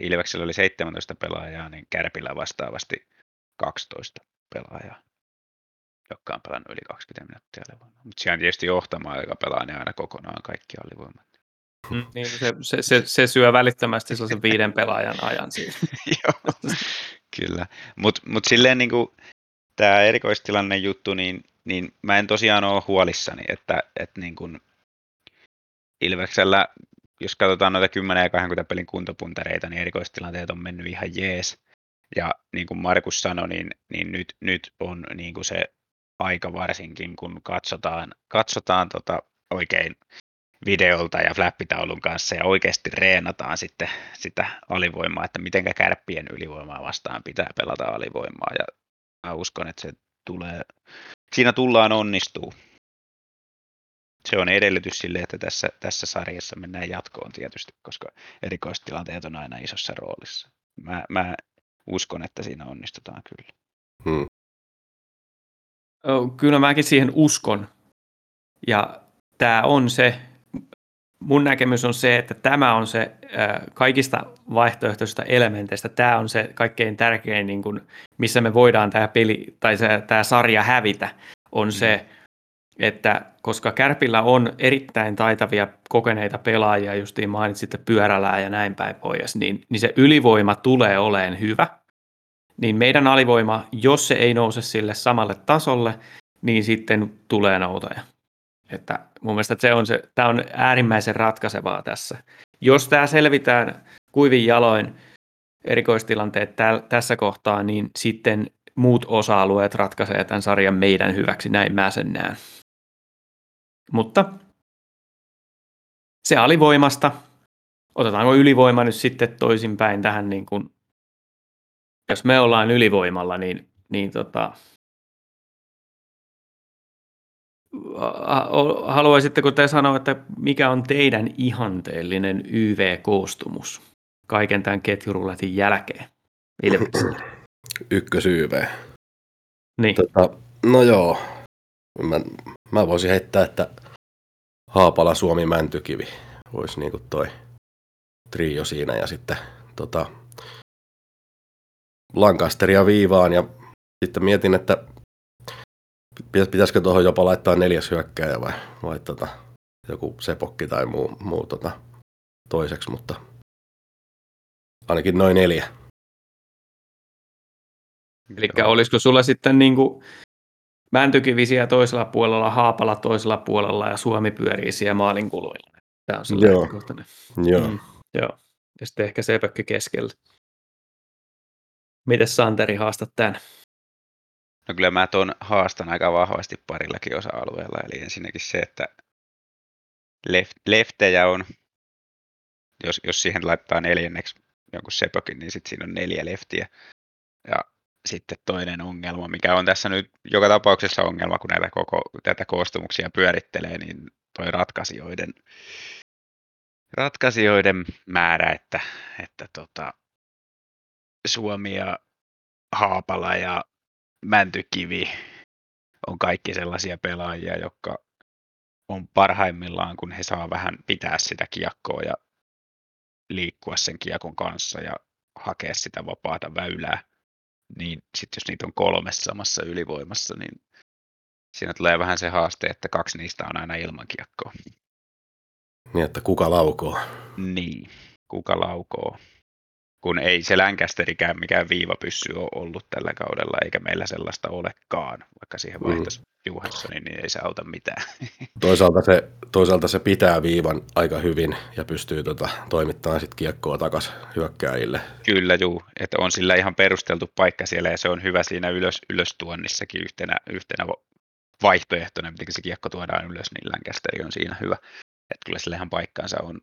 Ilveksellä oli 17 pelaajaa, niin Kärpillä vastaavasti 12 pelaajaa jotka on pelannut yli 20 minuuttia alivoimaa. Mutta siellä tietysti johtamaan, joka pelaa ne aina kokonaan kaikki alivoimat. Mm, niin, se, se, se, se, syö välittömästi sellaisen viiden pelaajan ajan siinä. Joo, kyllä. Mutta mut silleen niin kuin, tämä erikoistilanne juttu, niin, niin mä en tosiaan ole huolissani, että, että niin kuin Ilveksellä, jos katsotaan noita 10 ja 20 pelin kuntopuntareita, niin erikoistilanteet on mennyt ihan jees. Ja niin kuin Markus sanoi, niin, niin nyt, nyt on niin kuin se aika varsinkin, kun katsotaan, katsotaan tota oikein videolta ja flappitaulun kanssa ja oikeasti reenataan sitten sitä alivoimaa, että miten kärppien ylivoimaa vastaan pitää pelata alivoimaa ja mä uskon, että se tulee, siinä tullaan onnistuu. se on edellytys sille, että tässä, tässä sarjassa mennään jatkoon tietysti, koska erikoistilanteet on aina isossa roolissa. Mä, mä uskon, että siinä onnistutaan kyllä. Hmm. Kyllä mäkin siihen uskon. Ja tämä on se, mun näkemys on se, että tämä on se kaikista vaihtoehtoisista elementeistä, tämä on se kaikkein tärkein, niin kuin, missä me voidaan tämä peli tai se, tämä sarja hävitä, on se, mm. että koska Kärpillä on erittäin taitavia, kokeneita pelaajia, justiin mainitsitte pyörälää ja näin päin pois, niin, niin se ylivoima tulee oleen hyvä, niin meidän alivoima, jos se ei nouse sille samalle tasolle, niin sitten tulee noutaja. Että mun mielestä se on se, tämä on äärimmäisen ratkaisevaa tässä. Jos tämä selvitään kuivin jaloin erikoistilanteet täl, tässä kohtaa, niin sitten muut osa-alueet ratkaisee tämän sarjan meidän hyväksi, näin mä sen näen. Mutta se alivoimasta, otetaanko ylivoima nyt sitten toisinpäin tähän, niin kuin, jos me ollaan ylivoimalla, niin, niin tota, haluaisitteko te sanoa, että mikä on teidän ihanteellinen YV-koostumus kaiken tämän ketjuruletin jälkeen? Ykkös YV. Niin. Tota, no joo, mä, mä voisin heittää, että Haapala, Suomi, Mäntykivi olisi niin kuin toi trio siinä ja sitten tota, Lancasteria viivaan ja sitten mietin, että pitäisikö tuohon jopa laittaa neljäs hyökkäjä vai, vai tota, joku sepokki tai muu, muu tota, toiseksi, mutta ainakin noin neljä. Eli olisiko sulla sitten niin kuin Mäntykivisiä toisella puolella, Haapala toisella puolella ja Suomi pyörii siellä maalin kuluilla. Tämä on se Joo. Joo. Mm, joo. Ja sitten ehkä Sepökki keskellä. Miten Santeri haastat tämän? No kyllä mä tuon haastan aika vahvasti parillakin osa-alueella. Eli ensinnäkin se, että left, leftejä on, jos, jos siihen laittaa neljänneksi jonkun sepökin, niin sitten siinä on neljä leftiä. Ja sitten toinen ongelma, mikä on tässä nyt joka tapauksessa ongelma, kun näitä koko tätä koostumuksia pyörittelee, niin toi ratkaisijoiden, ratkaisijoiden määrä, että, että tota, Suomi ja Haapala ja Mäntykivi on kaikki sellaisia pelaajia, jotka on parhaimmillaan, kun he saa vähän pitää sitä kiekkoa ja liikkua sen kiekon kanssa ja hakea sitä vapaata väylää. Niin sitten jos niitä on kolmessa samassa ylivoimassa, niin siinä tulee vähän se haaste, että kaksi niistä on aina ilman kiekkoa. Niin, että kuka laukoo. Niin, kuka laukoo kun ei se Lancasterikään mikään viivapyssy ole ollut tällä kaudella, eikä meillä sellaista olekaan, vaikka siihen vaihtaisi mm. Johanssonin, niin ei se auta mitään. Toisaalta se, toisaalta se pitää viivan aika hyvin ja pystyy tota, toimittamaan sitten kiekkoa takaisin hyökkääjille. Kyllä, juu, että on sillä ihan perusteltu paikka siellä ja se on hyvä siinä ylös, ylöstuonnissakin yhtenä, yhtenä vaihtoehtona, miten se kiekko tuodaan ylös, niin Lancasteri on siinä hyvä. Että kyllä sillä ihan paikkansa on,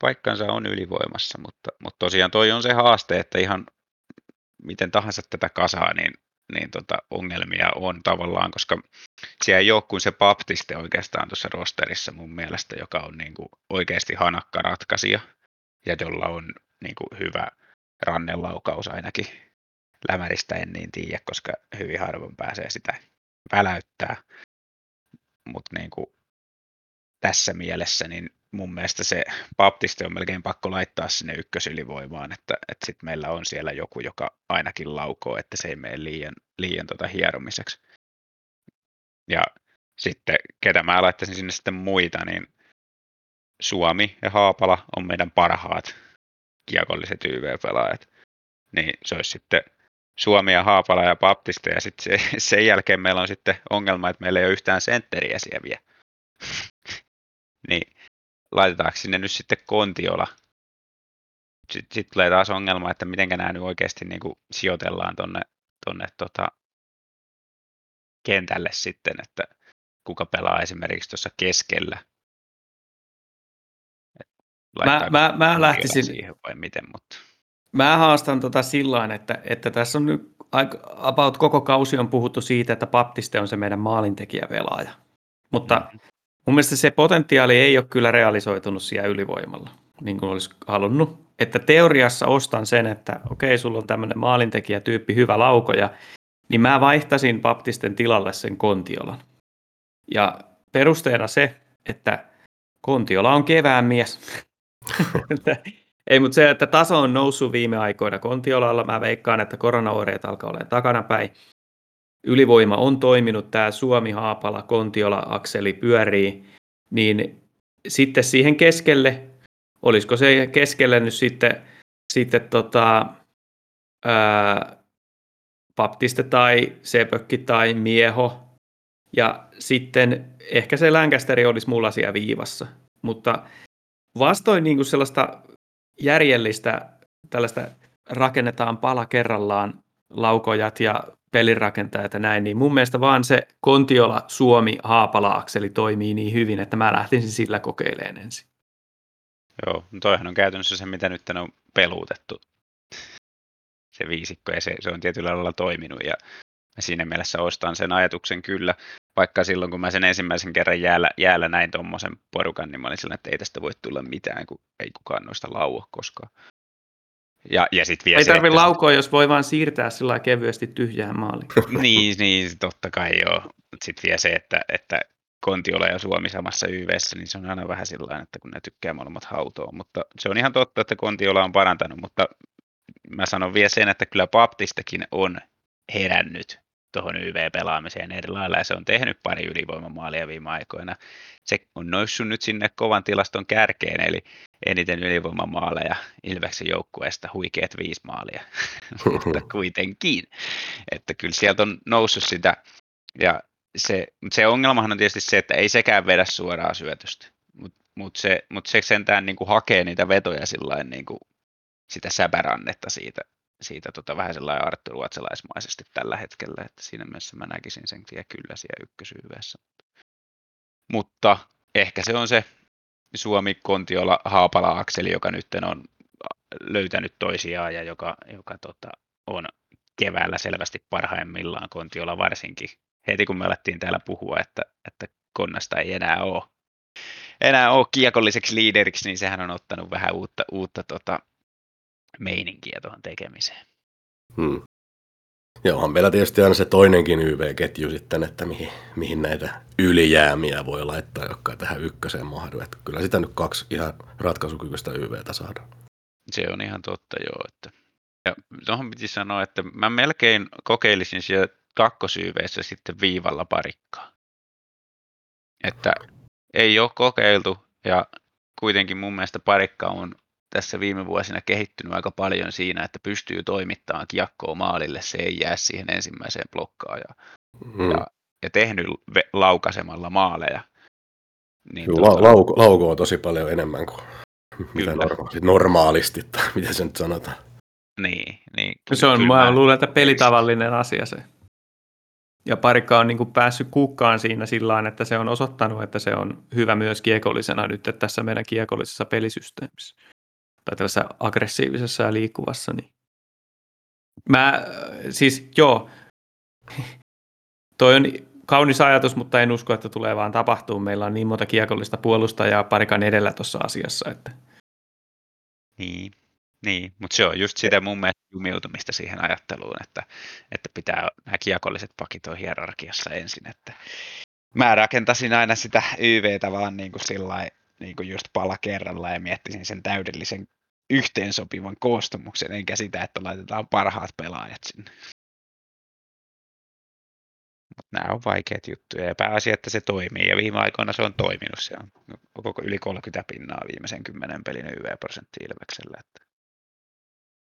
paikkansa on ylivoimassa, mutta, mutta tosiaan toi on se haaste, että ihan miten tahansa tätä kasaa, niin, niin tota, ongelmia on tavallaan, koska siellä ei ole kuin se Baptiste oikeastaan tuossa rosterissa mun mielestä, joka on niin kuin oikeasti hanakka ratkaisija ja jolla on niin kuin hyvä rannelaukaus ainakin lämäristä en niin tiedä, koska hyvin harvoin pääsee sitä väläyttää. Mutta niin tässä mielessä niin mun mielestä se Baptiste on melkein pakko laittaa sinne ykkösylivoimaan, että, että sitten meillä on siellä joku, joka ainakin laukoo, että se ei mene liian, liian tota hieromiseksi. Ja sitten, ketä mä laittaisin sinne sitten muita, niin Suomi ja Haapala on meidän parhaat kiekolliset YV-pelaajat. Niin se olisi sitten Suomi ja Haapala ja Baptiste, ja sitten se, sen jälkeen meillä on sitten ongelma, että meillä ei ole yhtään sentteriä siellä vielä. niin laitetaanko sinne nyt sitten Kontiola. Sitten sit tulee taas ongelma, että miten nämä nyt oikeasti niin kuin sijoitellaan tuonne tonne, tota, kentälle sitten, että kuka pelaa esimerkiksi tuossa keskellä. Mä, mä, mä lähtisin siihen vai miten, mutta... Mä haastan tota sillä että, että tässä on nyt about koko kausi on puhuttu siitä, että Baptiste on se meidän maalintekijävelaaja. Mutta mm-hmm mun mielestä se potentiaali ei ole kyllä realisoitunut siellä ylivoimalla, niin kuin olisi halunnut. Että teoriassa ostan sen, että okei, sulla on tämmöinen maalintekijätyyppi, hyvä laukoja, niin mä vaihtasin Baptisten tilalle sen Kontiolan. Ja perusteena se, että Kontiola on kevään mies. Ei, mutta se, että taso on noussut viime aikoina Kontiolalla, mä veikkaan, että koronaoireet alkaa olla takanapäin. Ylivoima on toiminut, tämä Suomi-Haapala, Kontiola-akseli pyörii, niin sitten siihen keskelle, olisiko se keskelle nyt sitten, sitten tota, ää, Baptiste tai Sepökki tai Mieho, ja sitten ehkä se Lancaster olisi mulla siellä viivassa. Mutta vastoin niin kuin sellaista järjellistä tällaista rakennetaan pala kerrallaan laukojat ja pelirakentajat ja näin, niin mun mielestä vaan se Kontiola, Suomi, Haapala-akseli toimii niin hyvin, että mä lähtisin sillä kokeilemaan ensin. Joo, toihan on käytännössä se, mitä nyt on peluutettu. Se viisikko ja se, se on tietyllä lailla toiminut ja siinä mielessä ostan sen ajatuksen kyllä, vaikka silloin kun mä sen ensimmäisen kerran jäällä, jäällä näin tuommoisen porukan, niin mä olin sillä, että ei tästä voi tulla mitään, kun ei kukaan noista laua koskaan. Ja, ja sit vielä ei tarvi että... laukoa, jos voi vaan siirtää sillä kevyesti tyhjään maaliin. niin, niin, totta kai joo. Sitten vielä se, että, että Kontiola ja Suomi samassa YVssä, niin se on aina vähän sillä että kun ne tykkää molemmat hautoa. Mutta se on ihan totta, että Kontiola on parantanut, mutta mä sanon vielä sen, että kyllä Baptistakin on herännyt tuohon YV-pelaamiseen eri lailla, ja se on tehnyt pari ylivoimamaalia viime aikoina. Se on noussut nyt sinne kovan tilaston kärkeen, eli eniten ylivoimamaaleja Ilveksen joukkueesta, huikeat viisi maalia, mutta kuitenkin. Että kyllä sieltä on noussut sitä, ja se, se ongelmahan on tietysti se, että ei sekään vedä suoraa syötöstä, mutta mut se, mut se sentään niin kuin hakee niitä vetoja sillain niin kuin sitä säbärannetta siitä, siitä tota, vähän sellainen Arttu Ruotsalaismaisesti tällä hetkellä, että siinä mielessä mä näkisin sen kyllä siellä ykkösyyvässä. Mutta ehkä se on se Suomi, Kontiola, Haapala, Akseli, joka nyt on löytänyt toisiaan ja joka, joka tota, on keväällä selvästi parhaimmillaan, Kontiola varsinkin. Heti kun me alettiin täällä puhua, että, että Konnasta ei enää ole, enää ole kiekolliseksi liideriksi, niin sehän on ottanut vähän uutta, uutta tota, meininkiä tuohon tekemiseen. Hmm. Ja onhan meillä tietysti aina se toinenkin YV-ketju sitten, että mihin, mihin näitä ylijäämiä voi laittaa, jotka tähän ykköseen mahdu. Että kyllä sitä nyt kaksi ihan ratkaisukykyistä YVtä saadaan. Se on ihan totta, joo. Että... Ja tuohon piti sanoa, että mä melkein kokeilisin siellä kakkosyyveessä sitten viivalla parikkaa. Että ei ole kokeiltu ja kuitenkin mun mielestä parikka on tässä viime vuosina kehittynyt aika paljon siinä, että pystyy toimittamaan kiekkoa maalille, se ei jää siihen ensimmäiseen blokkaan ja, mm. ja, ja tehnyt ve- laukaisemalla maaleja. Niin Kyllä, tuota... lauko, lauko on tosi paljon enemmän kuin mitä normaalisti, normaalisti, tai miten se nyt sanotaan. Niin, niin. Se on, mä luulen, että pelitavallinen asia se. Ja parikka on niin kuin päässyt kukkaan siinä sillä että se on osoittanut, että se on hyvä myös kiekollisena nyt tässä meidän kiekollisessa pelisysteemissä tai tällaisessa aggressiivisessa ja liikkuvassa. Niin. Mä, siis joo, toi on kaunis ajatus, mutta en usko, että tulee vaan tapahtuu. Meillä on niin monta kiekollista puolustajaa parikan edellä tuossa asiassa. Että... Niin, niin. mutta se on just sitä mun mielestä jumiutumista siihen ajatteluun, että, että pitää nämä kiekolliset pakit on hierarkiassa ensin. Että mä rakentasin aina sitä YVtä vaan niin kuin sillai, niin kuin just pala kerralla ja miettisin sen täydellisen yhteensopivan koostumuksen, enkä sitä, että laitetaan parhaat pelaajat sinne. Mutta nämä on vaikeat juttuja ja pääasia, että se toimii ja viime aikoina se on toiminut. Se on koko yli 30 pinnaa viimeisen kymmenen pelin YV-prosentti Ilveksellä. Että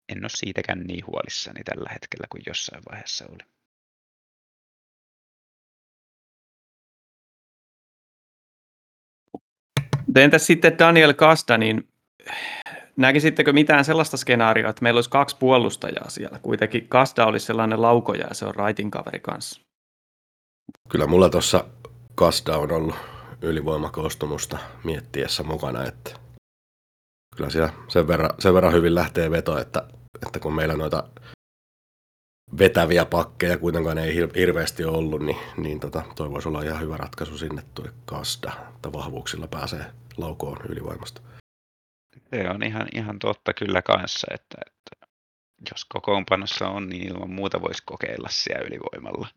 en ole siitäkään niin huolissani tällä hetkellä kuin jossain vaiheessa oli. Entäs sitten Daniel Kasta, niin näkisittekö mitään sellaista skenaarioa, että meillä olisi kaksi puolustajaa siellä? Kuitenkin Kasta olisi sellainen laukoja ja se on Raitin kaveri kanssa. Kyllä mulla tuossa Kasta on ollut ylivoimakoostumusta miettiessä mukana, että kyllä siellä sen verran, sen verran hyvin lähtee veto, että, että kun meillä noita vetäviä pakkeja kuitenkaan ei hir- hirveästi ollut, niin, niin tota, toi voisi olla ihan hyvä ratkaisu sinne tuo Kasda, että vahvuuksilla pääsee laukoon ylivoimasta. Se on ihan, ihan totta kyllä kanssa, että, että jos kokoonpanossa on, niin ilman muuta voisi kokeilla siellä ylivoimalla.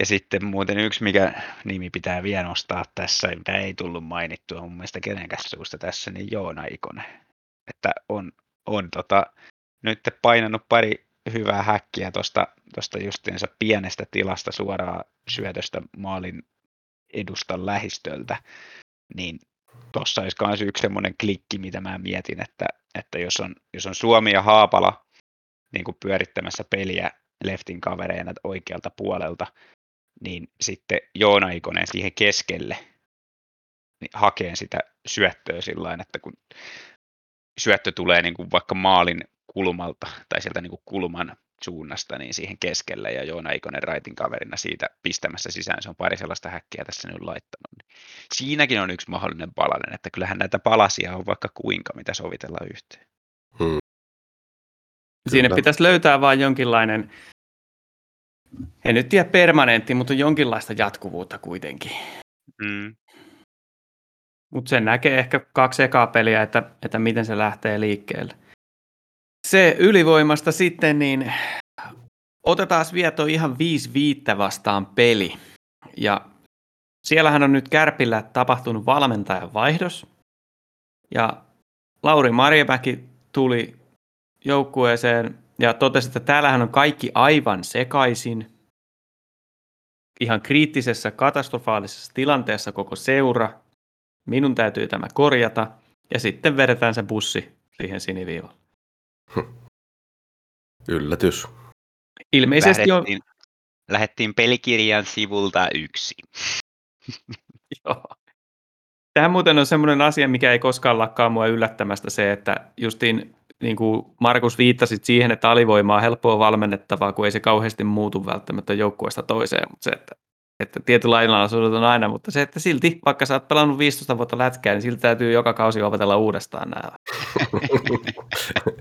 Ja sitten muuten yksi, mikä nimi pitää vielä nostaa tässä, mitä ei tullut mainittua mun mielestä kenenkään suusta tässä, niin Joona Ikonen. Että on, on tota, nyt painanut pari hyvää häkkiä tuosta tosta justiinsa pienestä tilasta suoraan syötöstä maalin edustan lähistöltä, niin tuossa olisi myös yksi semmoinen klikki, mitä mä mietin, että, että jos, on, jos on Suomi ja Haapala niin kuin pyörittämässä peliä leftin kavereina oikealta puolelta, niin sitten Joona Ikonen siihen keskelle niin hakee sitä syöttöä sillä että kun syöttö tulee niin kuin vaikka maalin kulmalta tai sieltä niin kuin kulman suunnasta niin siihen keskelle ja Joona Ikonen raitin kaverina siitä pistämässä sisään. Se on pari sellaista häkkiä tässä nyt laittanut. Niin siinäkin on yksi mahdollinen palanen, että kyllähän näitä palasia on vaikka kuinka, mitä sovitella yhteen. Hmm. Siinä Kyllä. pitäisi löytää vain jonkinlainen, en nyt tiedä permanentti, mutta jonkinlaista jatkuvuutta kuitenkin. Mm. Mutta sen näkee ehkä kaksi ekaa peliä, että, että miten se lähtee liikkeelle. Se ylivoimasta sitten, niin otetaan vieto ihan 5 viittä vastaan peli. Ja siellähän on nyt Kärpillä tapahtunut valmentajan vaihdos. Ja Lauri Marjamäki tuli joukkueeseen ja totesi, että täällähän on kaikki aivan sekaisin. Ihan kriittisessä, katastrofaalisessa tilanteessa koko seura. Minun täytyy tämä korjata. Ja sitten vedetään se bussi siihen siniviivalle. Yllätys. Ilmeisesti lähettiin, on... Lähettiin pelikirjan sivulta yksi. Joo. Tähän muuten on semmoinen asia, mikä ei koskaan lakkaa mua yllättämästä se, että justiin niin kuin Markus viittasit siihen, että alivoimaa on helppoa valmennettavaa, kun ei se kauheasti muutu välttämättä joukkueesta toiseen, mutta se, että, että tietynlailla on aina, mutta se, että silti, vaikka sä oot pelannut 15 vuotta lätkää, niin silti täytyy joka kausi opetella uudestaan nämä.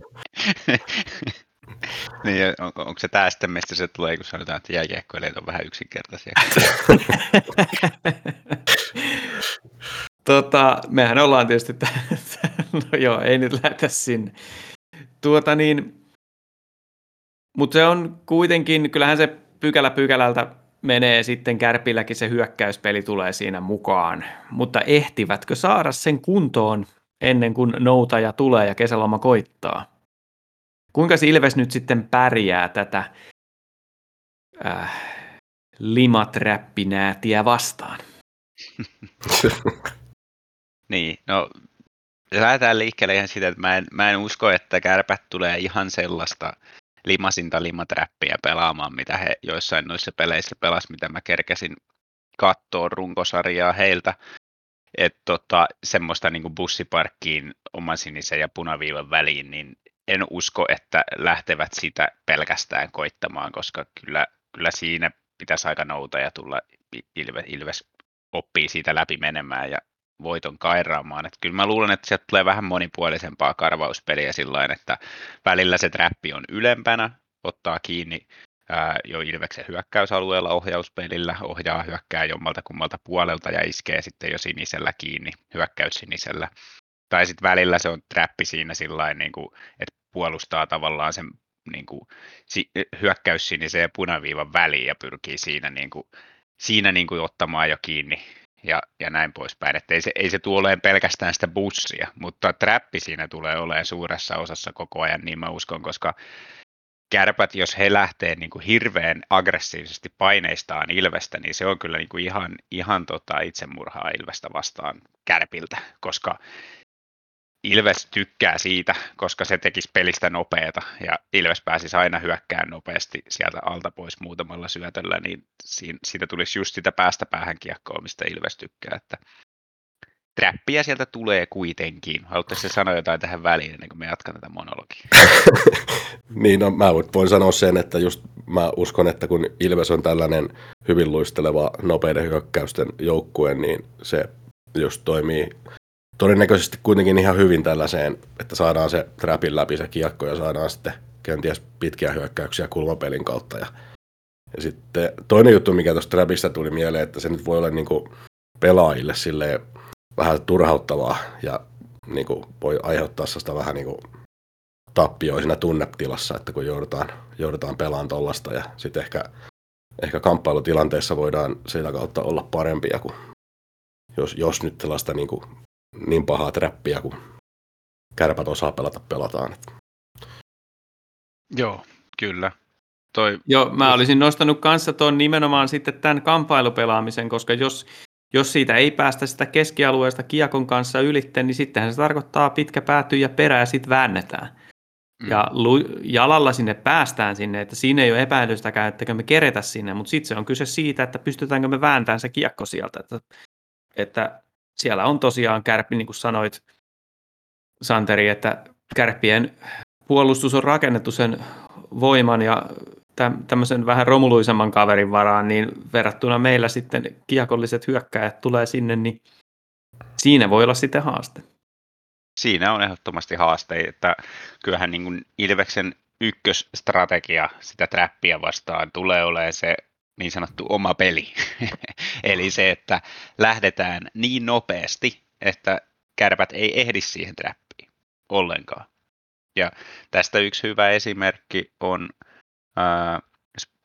niin, on, onko se sitten, mistä se tulee, kun sanotaan, että jääkiekkoilijat on vähän yksinkertaisia? tota, mehän ollaan tietysti, no joo, ei nyt lähdetä sinne. Tuota niin, mutta se on kuitenkin, kyllähän se pykälä pykälältä menee sitten kärpilläkin se hyökkäyspeli tulee siinä mukaan. Mutta ehtivätkö saada sen kuntoon ennen kuin noutaja tulee ja kesäloma koittaa? Kuinka Ilves nyt sitten pärjää tätä äh, limaträppinäätiä vastaan? niin, no lähdetään liikkeelle ihan siitä, että mä en, mä en usko, että kärpät tulee ihan sellaista limasinta limaträppiä pelaamaan, mitä he joissain noissa peleissä pelas, mitä mä kerkesin katsoa runkosarjaa heiltä. Että tota, semmoista niin bussiparkkiin oman sinisen ja punaviivan väliin, niin en usko, että lähtevät sitä pelkästään koittamaan, koska kyllä, kyllä siinä pitäisi aika nouta ja tulla Ilves, Ilves oppii siitä läpi menemään ja voiton kairaamaan. Että kyllä mä luulen, että sieltä tulee vähän monipuolisempaa karvauspeliä sillä että välillä se trappi on ylempänä, ottaa kiinni ää, jo Ilveksen hyökkäysalueella ohjauspelillä, ohjaa hyökkää jommalta kummalta puolelta ja iskee sitten jo sinisellä kiinni, hyökkäys sinisellä. Tai sitten välillä se on trappi siinä sillä niin kuin, että puolustaa tavallaan sen niin kuin, si- hyökkäys sinisen ja punaviivan väliin ja pyrkii siinä, niin kuin, siinä niin kuin ottamaan jo kiinni ja, ja näin poispäin. Että ei se, ei se tule olemaan pelkästään sitä bussia, mutta trappi siinä tulee olemaan suuressa osassa koko ajan, niin mä uskon, koska kärpät, jos he lähtee niin kuin hirveän aggressiivisesti paineistaan Ilvestä, niin se on kyllä niin kuin ihan, ihan tota itsemurhaa Ilvestä vastaan kärpiltä, koska Ilves tykkää siitä, koska se tekisi pelistä nopeata ja Ilves pääsisi aina hyökkään nopeasti sieltä alta pois muutamalla syötöllä, niin siitä tulisi just sitä päästä päähän kiekkoa, mistä Ilves tykkää. Että Trappia sieltä tulee kuitenkin. Haluaisitko sanoa jotain tähän väliin ennen kuin me jatkan tätä monologia? niin, no, mä voin sanoa sen, että just mä uskon, että kun Ilves on tällainen hyvin luisteleva nopeiden hyökkäysten joukkue, niin se just toimii todennäköisesti kuitenkin ihan hyvin tällaiseen, että saadaan se trapin läpi se kiekko ja saadaan sitten kenties pitkiä hyökkäyksiä kulmapelin kautta. Ja, ja sitten toinen juttu, mikä tuosta Trapista tuli mieleen, että se nyt voi olla niin kuin pelaajille sille vähän turhauttavaa ja niin kuin voi aiheuttaa sitä vähän niin kuin tappioa siinä tunnetilassa, että kun joudutaan, joudutaan pelaamaan tuollaista ja sitten ehkä, ehkä kamppailutilanteessa voidaan sitä kautta olla parempia, kuin jos, jos nyt tällaista niin, kuin, niin pahaa trappia kuin kärpät osaa pelata, pelataan. Joo, kyllä. Toi... Joo, mä olisin nostanut kanssa tuon nimenomaan sitten tämän kamppailupelaamisen, koska jos, jos siitä ei päästä sitä keskialueesta kiekon kanssa ylitteen, niin sittenhän se tarkoittaa pitkä pääty ja perä ja sitten väännetään. Mm. Ja lu- jalalla sinne päästään sinne, että siinä ei ole epäilystäkään, että me keretä sinne, mutta sitten se on kyse siitä, että pystytäänkö me vääntämään se kiekko sieltä. Että, että siellä on tosiaan kärppi, niin kuin sanoit Santeri, että kärppien puolustus on rakennettu sen voiman ja tämmöisen vähän romuluisemman kaverin varaan, niin verrattuna meillä sitten kiekolliset hyökkäjät tulee sinne, niin siinä voi olla sitten haaste. Siinä on ehdottomasti haaste, että kyllähän niin kuin Ilveksen ykkösstrategia sitä trappia vastaan tulee olemaan se niin sanottu oma peli. Eli se, että lähdetään niin nopeasti, että kärpät ei ehdi siihen trappiin ollenkaan. Ja tästä yksi hyvä esimerkki on ää,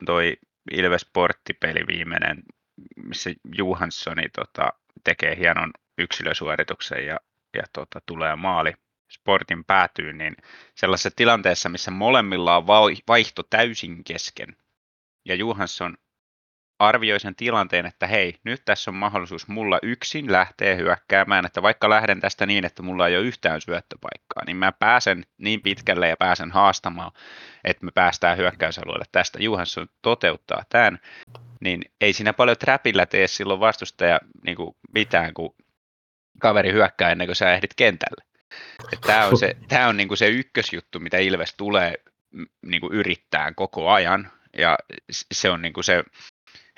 toi Ilves Sporttipeli viimeinen, missä Johanssoni tota, tekee hienon yksilösuorituksen ja, ja tota, tulee maali sportin päätyyn, niin sellaisessa tilanteessa, missä molemmilla on vaihto täysin kesken, ja Johansson arvioi sen tilanteen, että hei, nyt tässä on mahdollisuus mulla yksin lähteä hyökkäämään, että vaikka lähden tästä niin, että mulla ei ole yhtään syöttöpaikkaa, niin mä pääsen niin pitkälle ja pääsen haastamaan, että me päästään hyökkäysalueelle tästä. Juhansson toteuttaa tämän, niin ei siinä paljon trapilla tee silloin vastustaja niin kuin mitään, kun kaveri hyökkää ennen kuin sä ehdit kentälle. Tämä on, se, tää on niin kuin se ykkösjuttu, mitä Ilves tulee niin kuin yrittää koko ajan, ja se on niin kuin se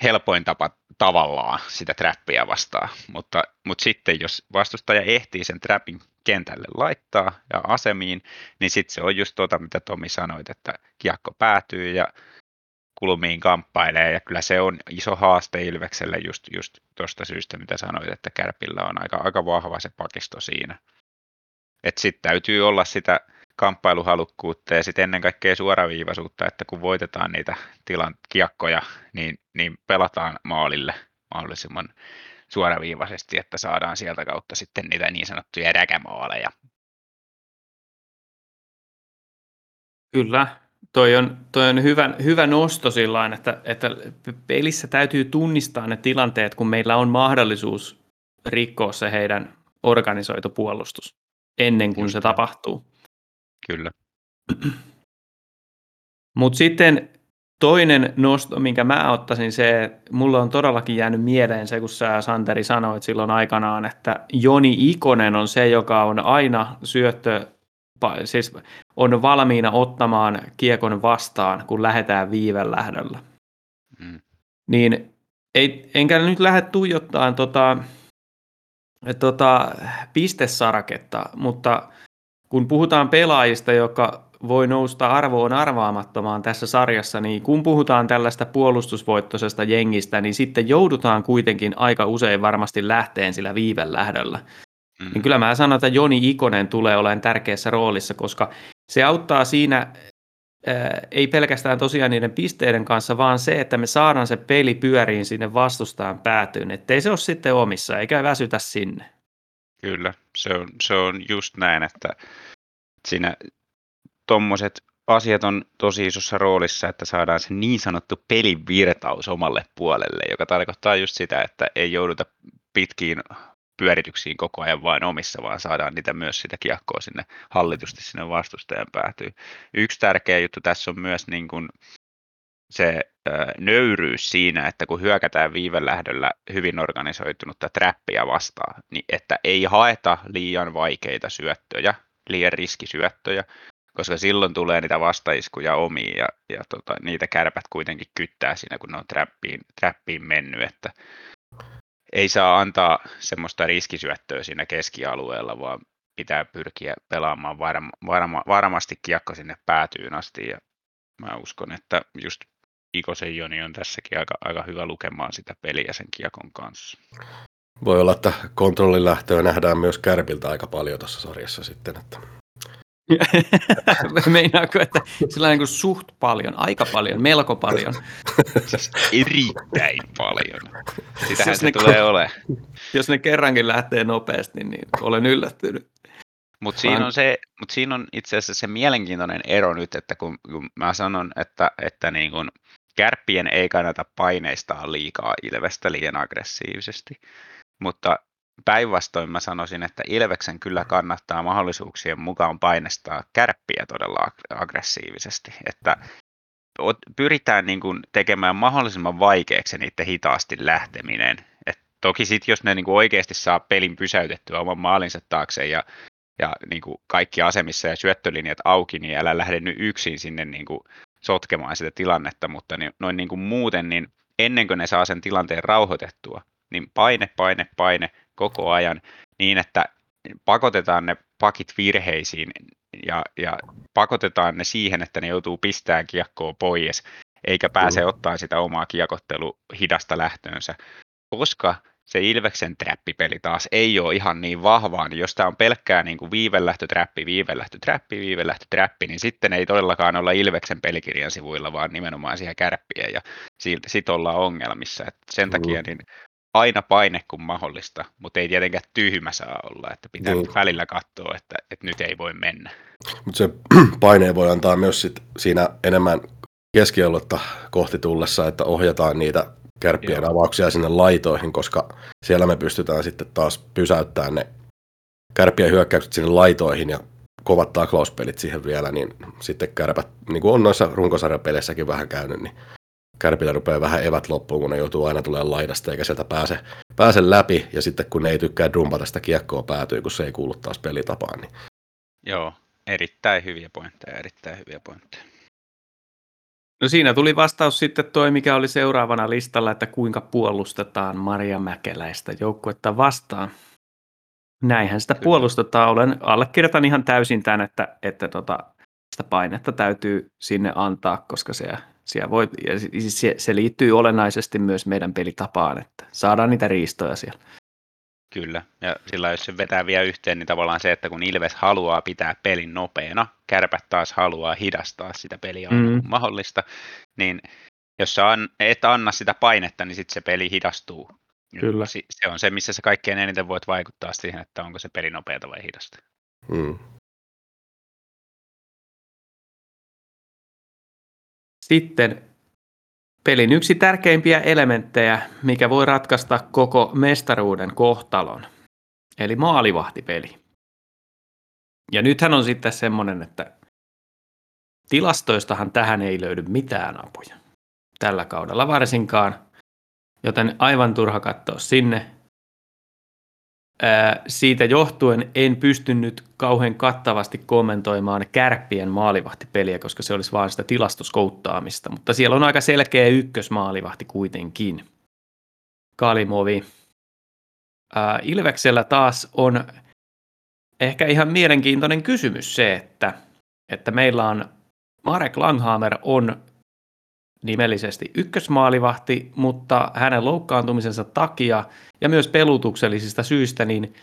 helpoin tapa tavallaan sitä trappia vastaan, mutta, mutta sitten jos vastustaja ehtii sen trappin kentälle laittaa ja asemiin, niin sitten se on just tuota, mitä Tomi sanoit, että kiekko päätyy ja kulmiin kamppailee, ja kyllä se on iso haaste Ilvekselle just, just tuosta syystä, mitä sanoit, että Kärpillä on aika, aika vahva se pakisto siinä. Että sitten täytyy olla sitä kamppailuhalukkuutta ja sitten ennen kaikkea suoraviivaisuutta, että kun voitetaan niitä tilan kiekkoja, niin, niin pelataan maalille mahdollisimman suoraviivaisesti, että saadaan sieltä kautta sitten niitä niin sanottuja räkämaaleja. Kyllä, toi on, toi on hyvä, hyvä nosto sillä että, että pelissä täytyy tunnistaa ne tilanteet, kun meillä on mahdollisuus rikkoa se heidän organisoitu puolustus ennen kuin Just se tapahtuu. Kyllä. Mutta sitten toinen nosto, minkä mä ottaisin, se, mulle on todellakin jäänyt mieleen se, kun sä Santeri sanoit silloin aikanaan, että Joni Ikonen on se, joka on aina syöttö, siis on valmiina ottamaan kiekon vastaan, kun lähdetään viivelähdöllä. Mm. Niin ei, enkä nyt lähde tuijottaan tota, tota, pistesaraketta, mutta kun puhutaan pelaajista, joka voi nousta arvoon arvaamattomaan tässä sarjassa, niin kun puhutaan tällaista puolustusvoittoisesta jengistä, niin sitten joudutaan kuitenkin aika usein varmasti lähteen sillä viivelähdöllä. Mm. Niin kyllä mä sanon, että Joni Ikonen tulee olemaan tärkeässä roolissa, koska se auttaa siinä ää, ei pelkästään tosiaan niiden pisteiden kanssa, vaan se, että me saadaan se peli pyöriin sinne vastustajan päätyyn, ettei se ole sitten omissa eikä väsytä sinne. Kyllä, se on, se on just näin, että siinä tuommoiset asiat on tosi isossa roolissa, että saadaan se niin sanottu pelivirtaus omalle puolelle, joka tarkoittaa just sitä, että ei jouduta pitkiin pyörityksiin koko ajan vain omissa, vaan saadaan niitä myös sitä kiekkoa sinne hallitusti sinne vastustajan päätyy. Yksi tärkeä juttu tässä on myös niin kuin se nöyryys siinä, että kun hyökätään viivelähdöllä hyvin organisoitunutta trappia vastaan, niin että ei haeta liian vaikeita syöttöjä, liian riskisyöttöjä, koska silloin tulee niitä vastaiskuja omiin ja, ja tota, niitä kärpät kuitenkin kyttää siinä, kun ne on trappiin, trappiin mennyt, että ei saa antaa semmoista riskisyöttöä siinä keskialueella, vaan pitää pyrkiä pelaamaan varma, varma, varmasti kiekko sinne päätyyn asti ja mä uskon, että just Ikosen Joni on tässäkin aika, aika hyvä lukemaan sitä peliä sen kiekon kanssa. Voi olla, että kontrollilähtöä nähdään myös Kärpiltä aika paljon tuossa sarjassa sitten. Että... Meinaako, että sillä on niin suht paljon, aika paljon, melko paljon. Siis erittäin paljon. Sitähän se ne, tulee ole. Jos ne kerrankin lähtee nopeasti, niin olen yllättynyt. Mutta siinä, on se, mut siinä on itse asiassa se mielenkiintoinen ero nyt, että kun, kun mä sanon, että, että niin kun kärppien ei kannata paineistaa liikaa Ilvestä liian aggressiivisesti, mutta päinvastoin mä sanoisin, että Ilveksen kyllä kannattaa mahdollisuuksien mukaan painestaa kärppiä todella aggressiivisesti, että pyritään niin kuin tekemään mahdollisimman vaikeaksi niiden hitaasti lähteminen. Et toki sitten jos ne niin kuin oikeasti saa pelin pysäytettyä oman maalinsa taakse ja, ja niin kuin kaikki asemissa ja syöttölinjat auki, niin älä lähde nyt yksin sinne niin kuin sotkemaan sitä tilannetta, mutta niin, noin niin kuin muuten, niin ennen kuin ne saa sen tilanteen rauhoitettua, niin paine, paine, paine koko ajan niin, että pakotetaan ne pakit virheisiin ja, ja pakotetaan ne siihen, että ne joutuu pistämään kiekkoa pois, eikä pääse ottaa sitä omaa kiekottelu hidasta lähtöönsä. Koska se Ilveksen trappipeli taas ei ole ihan niin vahvaa, niin jos tämä on pelkkää niin kuin viivelähtötrappi, viivelähtötrappi, viivelähtötrappi, niin sitten ei todellakaan olla Ilveksen pelikirjan sivuilla, vaan nimenomaan siihen kärppien ja sitten ollaan ongelmissa. Et sen mm. takia niin aina paine kuin mahdollista, mutta ei tietenkään tyhmä saa olla, että pitää mm. välillä katsoa, että, että nyt ei voi mennä. Mutta se paine voi antaa myös sit siinä enemmän keskialuetta kohti tullessa, että ohjataan niitä kärppien Joo. avauksia sinne laitoihin, koska siellä me pystytään sitten taas pysäyttämään ne kärppien hyökkäykset sinne laitoihin ja kovat taklauspelit siihen vielä, niin sitten kärpät, niin kuin on noissa runkosarjapeleissäkin vähän käynyt, niin kärpillä rupeaa vähän evät loppuun, kun ne joutuu aina tulemaan laidasta eikä sieltä pääse, pääse läpi. Ja sitten kun ne ei tykkää dumpata sitä kiekkoa päätyy, kun se ei kuulu taas pelitapaan. Niin... Joo, erittäin hyviä pointteja, erittäin hyviä pointteja. No siinä tuli vastaus sitten toi, mikä oli seuraavana listalla, että kuinka puolustetaan Maria Mäkeläistä joukkuetta vastaan. Näinhän sitä Kyllä. puolustetaan. Olen, allekirjoitan ihan täysin tämän, että, että tota, sitä painetta täytyy sinne antaa, koska se siellä voi, ja se, se liittyy olennaisesti myös meidän pelitapaan, että saadaan niitä riistoja siellä. Kyllä, ja sillä jos se vetää vielä yhteen, niin tavallaan se, että kun Ilves haluaa pitää pelin nopeana, kärpät taas haluaa hidastaa sitä peliä aina mm. mahdollista, niin jos sä an, et anna sitä painetta, niin sitten se peli hidastuu. Kyllä. Se on se, missä sä kaikkein eniten voit vaikuttaa siihen, että onko se peli nopeata vai hidasta. Mm. Sitten pelin yksi tärkeimpiä elementtejä, mikä voi ratkaista koko mestaruuden kohtalon, eli maalivahtipeli. Ja nythän on sitten semmoinen, että tilastoistahan tähän ei löydy mitään apuja. Tällä kaudella varsinkaan, joten aivan turha katsoa sinne siitä johtuen en pystynyt kauhean kattavasti kommentoimaan kärppien maalivahtipeliä, koska se olisi vain sitä tilastoskouttaamista, mutta siellä on aika selkeä ykkösmaalivahti kuitenkin. Kalimovi. Ilveksellä taas on ehkä ihan mielenkiintoinen kysymys se, että, että meillä on Marek Langhammer on nimellisesti ykkösmaalivahti, mutta hänen loukkaantumisensa takia ja myös pelutuksellisista syistä, niin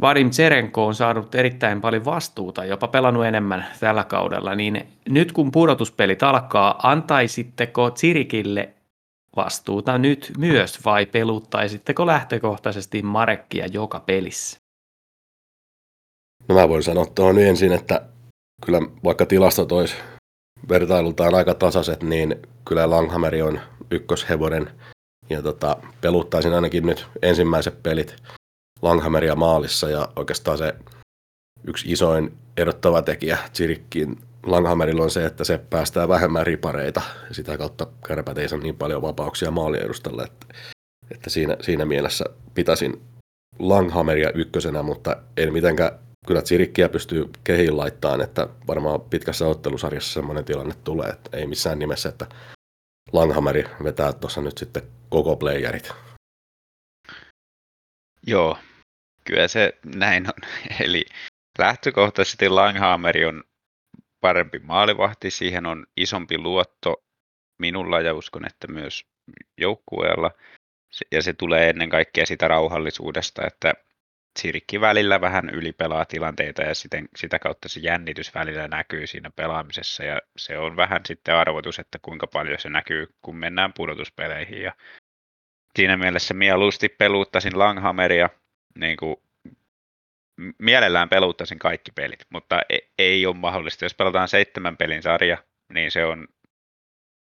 Vadim Tserenko on saanut erittäin paljon vastuuta, jopa pelannut enemmän tällä kaudella, niin nyt kun pudotuspelit alkaa, antaisitteko Tsirikille vastuuta nyt myös vai peluttaisitteko lähtökohtaisesti Marekkia joka pelissä? No mä voin sanoa tuohon ensin, että kyllä vaikka tilastot olisi vertailultaan aika tasaiset, niin kyllä Langhammeri on ykköshevonen. Ja tota, peluttaisin ainakin nyt ensimmäiset pelit Langhammeria maalissa ja oikeastaan se yksi isoin erottava tekijä Chirikkiin Langhammerilla on se, että se päästää vähemmän ripareita sitä kautta kärpät ei saa niin paljon vapauksia maaliedustalle, että, että siinä, siinä mielessä pitäisin Langhammeria ykkösenä, mutta en mitenkään kyllä Tsirikkiä pystyy kehiin laittaa, että varmaan pitkässä ottelusarjassa semmoinen tilanne tulee, että ei missään nimessä, että Langhammeri vetää tuossa nyt sitten koko playerit. Joo, Kyllä se näin on. Eli lähtökohtaisesti Langhammer on parempi maalivahti, siihen on isompi luotto minulla ja uskon, että myös joukkueella. Ja se tulee ennen kaikkea sitä rauhallisuudesta, että Sirkki välillä vähän ylipelaa tilanteita ja siten, sitä kautta se jännitys välillä näkyy siinä pelaamisessa ja se on vähän sitten arvotus, että kuinka paljon se näkyy, kun mennään pudotuspeleihin ja siinä mielessä mieluusti peluuttaisin Langhammeria, niin kuin mielellään peluuttaisin kaikki pelit, mutta ei, ei ole mahdollista. Jos pelataan seitsemän pelin sarja, niin se on,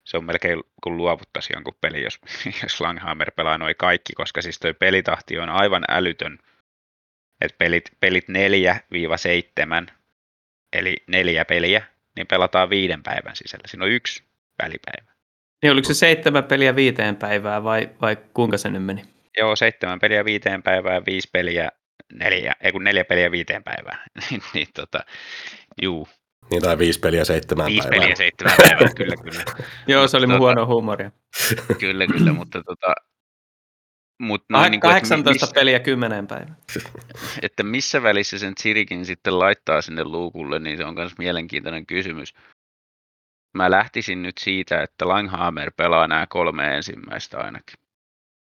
se on melkein kuin luovuttaisi jonkun peli, jos, jos Langhammer pelaa noin kaikki, koska siis tuo pelitahti on aivan älytön. Et pelit, pelit 4-7, eli neljä peliä, niin pelataan viiden päivän sisällä. Siinä on yksi välipäivä. Niin oliko se seitsemän peliä viiteen päivää vai, vai kuinka se nyt meni? Joo, seitsemän peliä viiteen päivään, viisi peliä neljä, ei kun neljä peliä viiteen päivään. niin, niin tota, juu. Niin tai viisi peliä seitsemän viisi päivää. peliä seitsemän päivää, kyllä, kyllä. Joo, se oli mun Tota- huono huumoria. kyllä, kyllä, mutta tota, mut Noin noin niin kuin, että, 18 missä, peliä kymmeneen päivään. että missä välissä sen Sirikin sitten laittaa sinne luukulle, niin se on myös mielenkiintoinen kysymys. Mä lähtisin nyt siitä, että Langhammer pelaa nämä kolme ensimmäistä ainakin.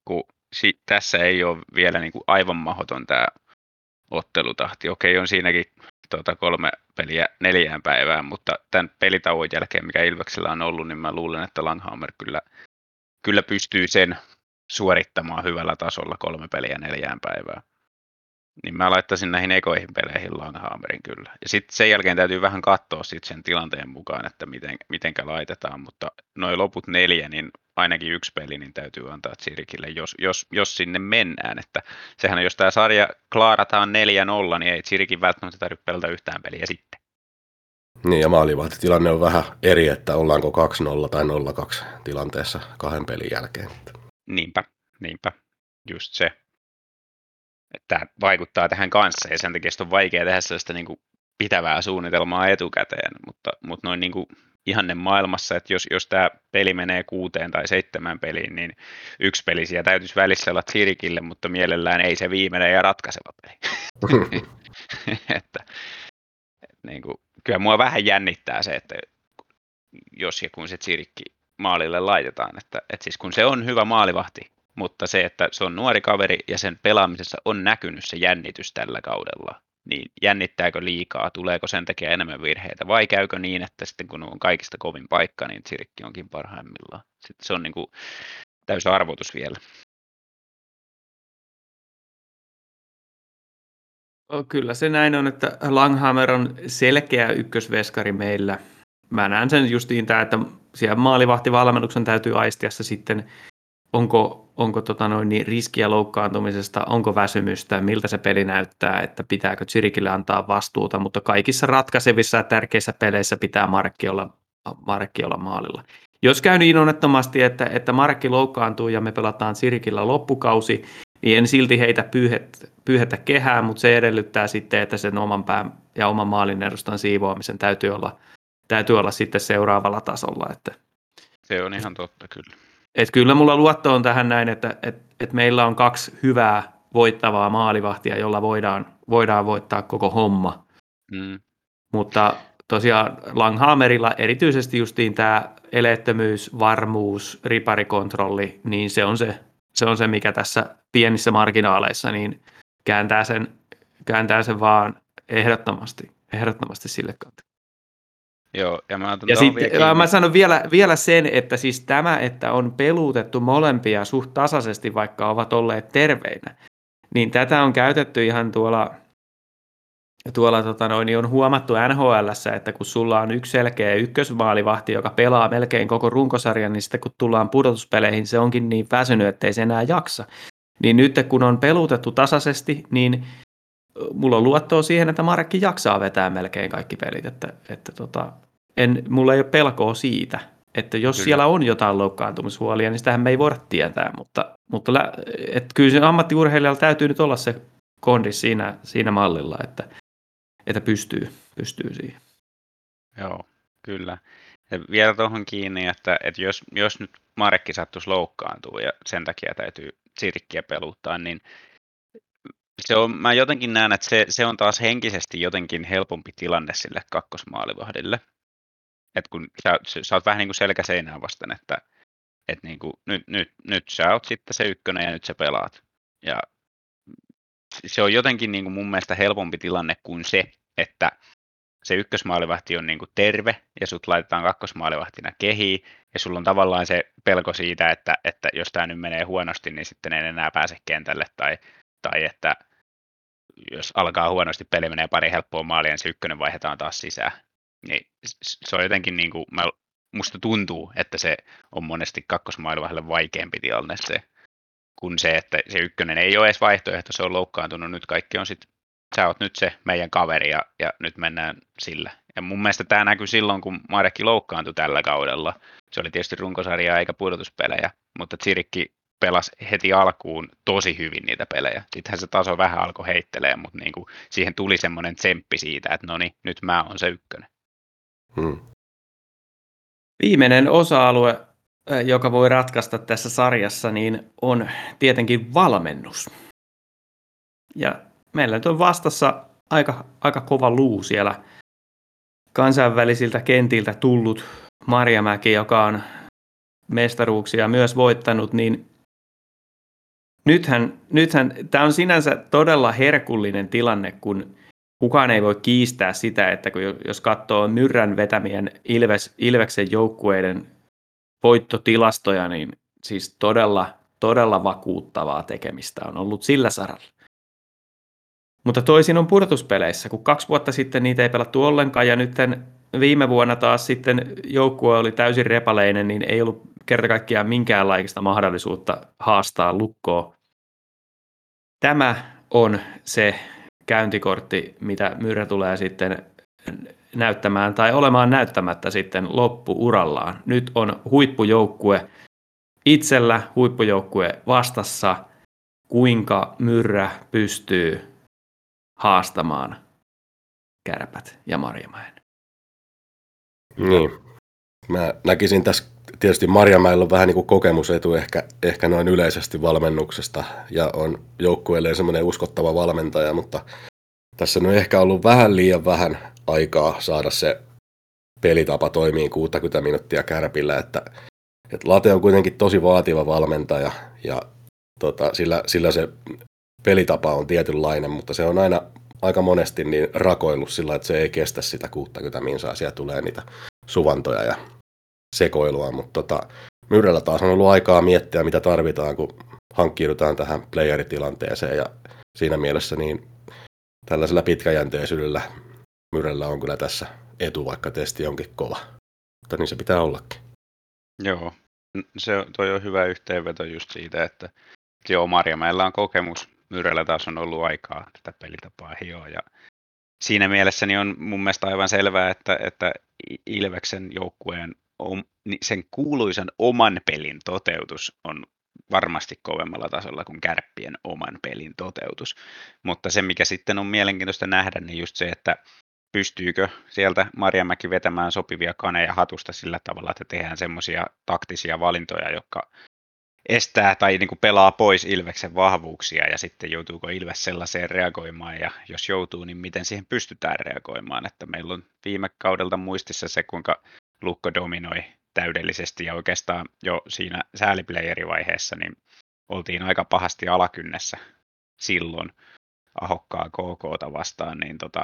Kun si- tässä ei ole vielä niin kuin aivan mahdoton tämä ottelutahti. Okei, on siinäkin tota, kolme peliä neljään päivään, mutta tämän pelitauon jälkeen, mikä Ilveksellä on ollut, niin mä luulen, että Langhammer kyllä, kyllä pystyy sen suorittamaan hyvällä tasolla kolme peliä neljään päivään. Niin mä laittaisin näihin ekoihin peleihin Langhammerin kyllä. Ja sitten sen jälkeen täytyy vähän katsoa sit sen tilanteen mukaan, että miten, mitenkä laitetaan, mutta noin loput neljä, niin ainakin yksi peli niin täytyy antaa Tsirikille, jos, jos, jos sinne mennään. Että sehän on, jos tämä sarja klaarataan 4-0, niin ei Tsirikin välttämättä tarvitse pelata yhtään peliä sitten. Niin ja maalivahtitilanne on vähän eri, että ollaanko 2-0 tai 0-2 tilanteessa kahden pelin jälkeen. Niinpä, niinpä, just se. Että tämä vaikuttaa tähän kanssa ja sen takia on vaikea tehdä sellaista niin kuin pitävää suunnitelmaa etukäteen, mutta, mutta noin niin kuin ihanne maailmassa, että jos, jos tämä peli menee kuuteen tai seitsemän peliin, niin yksi peli siellä täytyisi välissä olla Sirikille, mutta mielellään ei se viimeinen ja ratkaiseva peli. että, että niin kuin, kyllä mua vähän jännittää se, että jos ja kun se Sirikki maalille laitetaan, että, että siis kun se on hyvä maalivahti, mutta se, että se on nuori kaveri ja sen pelaamisessa on näkynyt se jännitys tällä kaudella, niin jännittääkö liikaa, tuleeko sen takia enemmän virheitä vai käykö niin, että sitten kun on kaikista kovin paikka, niin Sirikki onkin parhaimmillaan. Sitten se on niin kuin täysi arvotus vielä. Kyllä se näin on, että Langhammer on selkeä ykkösveskari meillä. Mä näen sen justiin tämä, että siellä maalivahtivalmennuksen täytyy aistia se sitten, onko, onko tota noin, niin riskiä loukkaantumisesta, onko väsymystä, miltä se peli näyttää, että pitääkö Tsirikille antaa vastuuta, mutta kaikissa ratkaisevissa ja tärkeissä peleissä pitää Markki olla, Markki olla maalilla. Jos käy niin onnettomasti, että, että Markki loukkaantuu ja me pelataan Sirikillä loppukausi, niin en silti heitä pyyhet, pyyhetä kehää, mutta se edellyttää sitten, että sen oman pään ja oman maalin edustan siivoamisen täytyy olla, täytyy olla sitten seuraavalla tasolla. Että, Se on ihan totta kyllä. et kyllä mulla luotto on tähän näin, että et, et meillä on kaksi hyvää voittavaa maalivahtia, jolla voidaan, voidaan voittaa koko homma. Mm. Mutta tosiaan Langhammerilla erityisesti justiin tämä eleettömyys, varmuus, riparikontrolli, niin se on se, se on se, mikä tässä pienissä marginaaleissa niin kääntää sen, kääntää sen vaan ehdottomasti, ehdottomasti sille kautta. Joo, ja mä Ja vielä kiinni. mä sanon vielä, vielä sen, että siis tämä, että on peluutettu molempia suht tasaisesti, vaikka ovat olleet terveinä, niin tätä on käytetty ihan tuolla, tuolla tota noin, niin on huomattu nhl että kun sulla on yksi selkeä ykkösmaalivahti, joka pelaa melkein koko runkosarjan, niin sitten kun tullaan pudotuspeleihin, se onkin niin väsynyt, ettei se enää jaksa. Niin nyt kun on peluutettu tasaisesti, niin mulla on luottoa siihen, että Markki jaksaa vetää melkein kaikki pelit, että, että tota, en, mulla ei ole pelkoa siitä, että jos Kyllä. siellä on jotain loukkaantumishuolia, niin sitähän me ei voida tietää, mutta, mutta lä, et kyllä se ammattiurheilijalla täytyy nyt olla se kondi siinä, siinä mallilla, että, että pystyy, pystyy siihen. Joo, kyllä. Ja vielä tuohon kiinni, että, että jos, jos nyt Marekki sattuisi loukkaantua ja sen takia täytyy Sirkkiä peluttaa, niin se on, mä jotenkin näen, että se, se on taas henkisesti jotenkin helpompi tilanne sille kakkosmaalivahdille. Et kun sä, sä oot vähän niin kuin selkäseinää vasten, että et niin kuin, nyt, nyt, nyt sä oot sitten se ykkönen ja nyt sä pelaat. Ja se on jotenkin niin kuin mun mielestä helpompi tilanne kuin se, että se ykkösmaalivahti on niin kuin terve ja sut laitetaan kakkosmaalivahtina kehiin ja sulla on tavallaan se pelko siitä, että, että jos tämä nyt menee huonosti, niin sitten ei enää pääse kentälle tai, tai että jos alkaa huonosti peli menee pari helppoa maalia, niin se ykkönen vaihdetaan taas sisään. Niin se on jotenkin niin kuin, mä, musta tuntuu, että se on monesti kakkosmailivahdelle vaikeampi tilanne se, kuin se, että se ykkönen ei ole edes vaihtoehto, se on loukkaantunut, nyt kaikki on sitten sä oot nyt se meidän kaveri ja, ja nyt mennään sillä. Ja mun mielestä tämä näkyy silloin, kun Marekki loukkaantui tällä kaudella. Se oli tietysti runkosarjaa eikä pudotuspelejä, mutta Tsirikki pelasi heti alkuun tosi hyvin niitä pelejä. Sittenhän se taso vähän alkoi heittelee, mutta niin kuin siihen tuli semmoinen tsemppi siitä, että no niin, nyt mä oon se ykkönen. Hmm. Viimeinen osa-alue, joka voi ratkaista tässä sarjassa, niin on tietenkin valmennus. Ja meillä nyt on vastassa aika, aika kova luu siellä kansainvälisiltä kentiltä tullut Marjamäki, joka on mestaruuksia myös voittanut, niin nythän, nythän tämä on sinänsä todella herkullinen tilanne, kun kukaan ei voi kiistää sitä, että kun jos katsoo Myrrän vetämien Ilves, Ilveksen joukkueiden voittotilastoja, niin siis todella, todella vakuuttavaa tekemistä on ollut sillä saralla. Mutta toisin on pudotuspeleissä, kun kaksi vuotta sitten niitä ei pelattu ollenkaan ja nyt viime vuonna taas sitten joukkue oli täysin repaleinen, niin ei ollut kerta kaikkiaan minkäänlaista mahdollisuutta haastaa lukkoa. Tämä on se käyntikortti, mitä Myrrä tulee sitten näyttämään tai olemaan näyttämättä sitten loppuurallaan. Nyt on huippujoukkue itsellä, huippujoukkue vastassa, kuinka Myrrä pystyy haastamaan Kärpät ja Marjamäen. Niin. Mä näkisin tässä tietysti Marjamäellä on vähän niin kuin kokemusetu ehkä, ehkä noin yleisesti valmennuksesta ja on joukkueelleen semmoinen uskottava valmentaja, mutta tässä on ehkä ollut vähän liian vähän aikaa saada se pelitapa toimii 60 minuuttia kärpillä, että, että Late on kuitenkin tosi vaativa valmentaja ja tota, sillä, sillä se pelitapa on tietynlainen, mutta se on aina aika monesti niin rakoillut sillä, että se ei kestä sitä 60 minsaa. Siellä tulee niitä suvantoja ja sekoilua, mutta tota, Myrrellä taas on ollut aikaa miettiä, mitä tarvitaan, kun hankkiudutaan tähän playeritilanteeseen ja siinä mielessä niin tällaisella pitkäjänteisyydellä Myrrellä on kyllä tässä etu, vaikka testi onkin kova. Mutta niin se pitää ollakin. Joo, se toi on hyvä yhteenveto just siitä, että joo, Marjamäellä on kokemus Myrällä taas on ollut aikaa tätä pelitapaa hioa. Ja siinä mielessä niin on mun mielestä aivan selvää, että, että Ilveksen joukkueen sen kuuluisan oman pelin toteutus on varmasti kovemmalla tasolla kuin kärppien oman pelin toteutus. Mutta se, mikä sitten on mielenkiintoista nähdä, niin just se, että pystyykö sieltä Marjamäki vetämään sopivia kaneja hatusta sillä tavalla, että tehdään semmoisia taktisia valintoja, jotka estää tai niin kuin pelaa pois Ilveksen vahvuuksia ja sitten joutuuko Ilves sellaiseen reagoimaan ja jos joutuu, niin miten siihen pystytään reagoimaan. Että meillä on viime kaudelta muistissa se, kuinka Lukko dominoi täydellisesti ja oikeastaan jo siinä sääliplayerivaiheessa niin oltiin aika pahasti alakynnessä silloin ahokkaa KKta vastaan, niin tota,